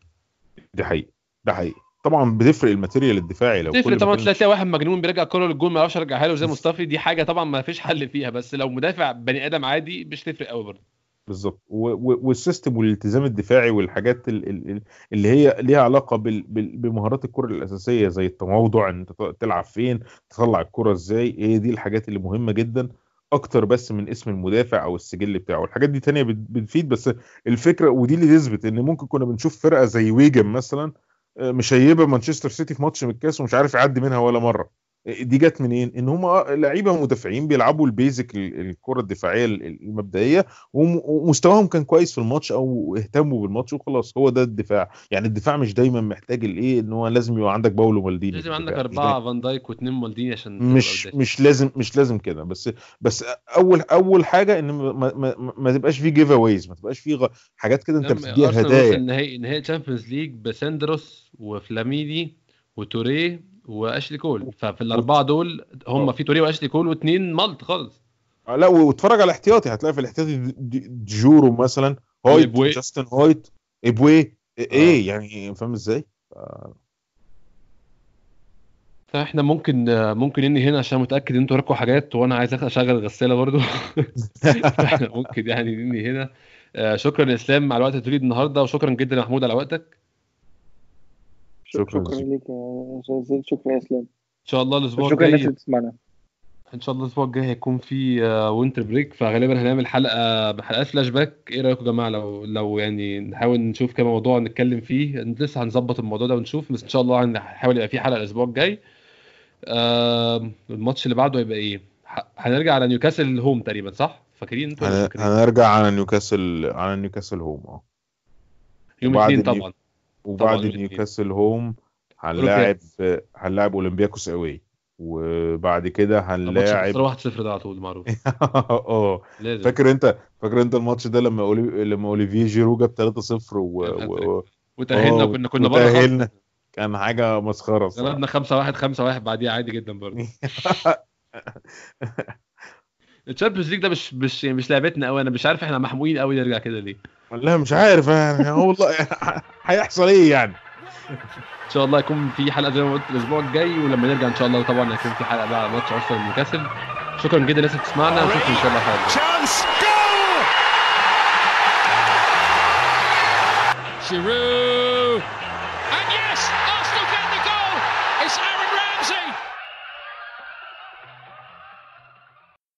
ده حقيقي ده حقيقي طبعا بتفرق الماتيريال الدفاعي لو تفرق كل طبعا تلاقي واحد مجنون بيرجع الكره للجول ما يعرفش يرجعها له زي مصطفى دي حاجة طبعا ما فيش حل فيها بس لو مدافع بني آدم عادي مش تفرق قوي برضه. بالظبط. وال system والالتزام الدفاعي والحاجات ال- ال- ال- اللي هي ليها علاقة بمهارات الكرة الأساسية زي التموضع إن أنت تلعب فين تطلع الكرة إزاي هي دي الحاجات اللي مهمة جدا أكتر بس من اسم المدافع أو السجل بتاعه. الحاجات دي تانية بت- بتفيد بس الفكرة ودي اللي تثبت إن ممكن كنا بنشوف فرقة زي ويجن مثلا مشيبة مانشستر سيتي في ماتش من الكاس ومش عارف يعدي منها ولا مرة. دي جت منين؟ إن هم لعيبة مدافعين بيلعبوا ال basic ال- الكرة الدفاعية ال- المبدئية وم- ومستواهم كان كويس في الماتش أو اهتموا بالماتش وخلاص هو ده الدفاع يعني الدفاع مش دايما محتاج الايه إن هو لازم يبقى عندك باولو مالديني لازم عندك أربعة فان دايك واثنين مالديني عشان مش. مش لازم مش لازم كده بس بس أول أول حاجة إن ما, ما, ما, تبقاش فيه giveaways ما تبقاش فيه حاجات كده أنت لما بتديها هدايا نهائي نهائي تشامبيونز ليج بسندروس وفلاميني وتوريه واشلي كول. ففي الأربعة دول هم آه. في توريه واشلي كول واثنين مالت خالص. آه، لا واتفرج على الاحتياطي هتلاقي في الاحتياطي جورو مثلا وإيبوي. جاستن هويت إيبوي إيه يعني فاهم إزاي؟ فإحنا ممكن ممكن ننهي هنا عشان متأكد إن أنتوا وراكم حاجات وأنا عايز أشغل الغسالة برضو. [LAUGHS] فإحنا ممكن يعني ننهي هنا. آه، شكرا إسلام على الوقت اللي النهارده وشكرا جدا يا محمود على وقتك. شكراً شكرا جزيلا. أستاذ زيد. شكرا يا إسلام. إن شاء الله الأسبوع شكرا الجاي اللي بتسمعنا. إن شاء الله الأسبوع الجاي هيكون في winter break فغالبا هنعمل حلقة بحلقات فلاش باك إيه رأيكم يا جماعة؟ لو لو يعني نحاول نشوف كام موضوع نتكلم فيه. لسه هنظبط الموضوع ده ونشوف بس إن شاء الله هنحاول يبقى في حلقة الأسبوع الجاي. آه الماتش اللي بعده هيبقى إيه؟ ح- هنرجع على نيوكاسل home تقريبا صح؟ فاكرين؟ أنتوا هنرجع على نيوكاسل على نيوكاسل home آه. يوم الاثنين نيو- طبعا. وبعد. نيوكاسل home هنلاعب هنلاعب أولمبياكوس away. وبعد كده هنلاعب خسروا 1-0 ده على طول معروف. [LAUGHS] آه. فاكر انت فاكر انت الماتش ده لما أولي... لما اوليفيه جيرو جاب 3-0 و... و... وتأهلنا آه، وكنا كنا بره. كان حاجة مسخرة. غلبنا 5 1 5 1 بعديها عادي جدا برضه. [LAUGHS] ال Champions League ده مش مش مش لعبتنا قوي أنا مش عارف إحنا محموقين قوي نرجع كده ليه. والله مش عارف يعني. هو والله هيحصل إيه يعني؟ إن شاء الله يكون في حلقة زي ما قلت الأسبوع الجاي ولما نرجع إن شاء الله طبعا هيكون في حلقة بقى على ماتش أرسنال نيوكاسل. شكرا جدا اللي بتسمعنا نشوفكم إن شاء الله goal! Giroud.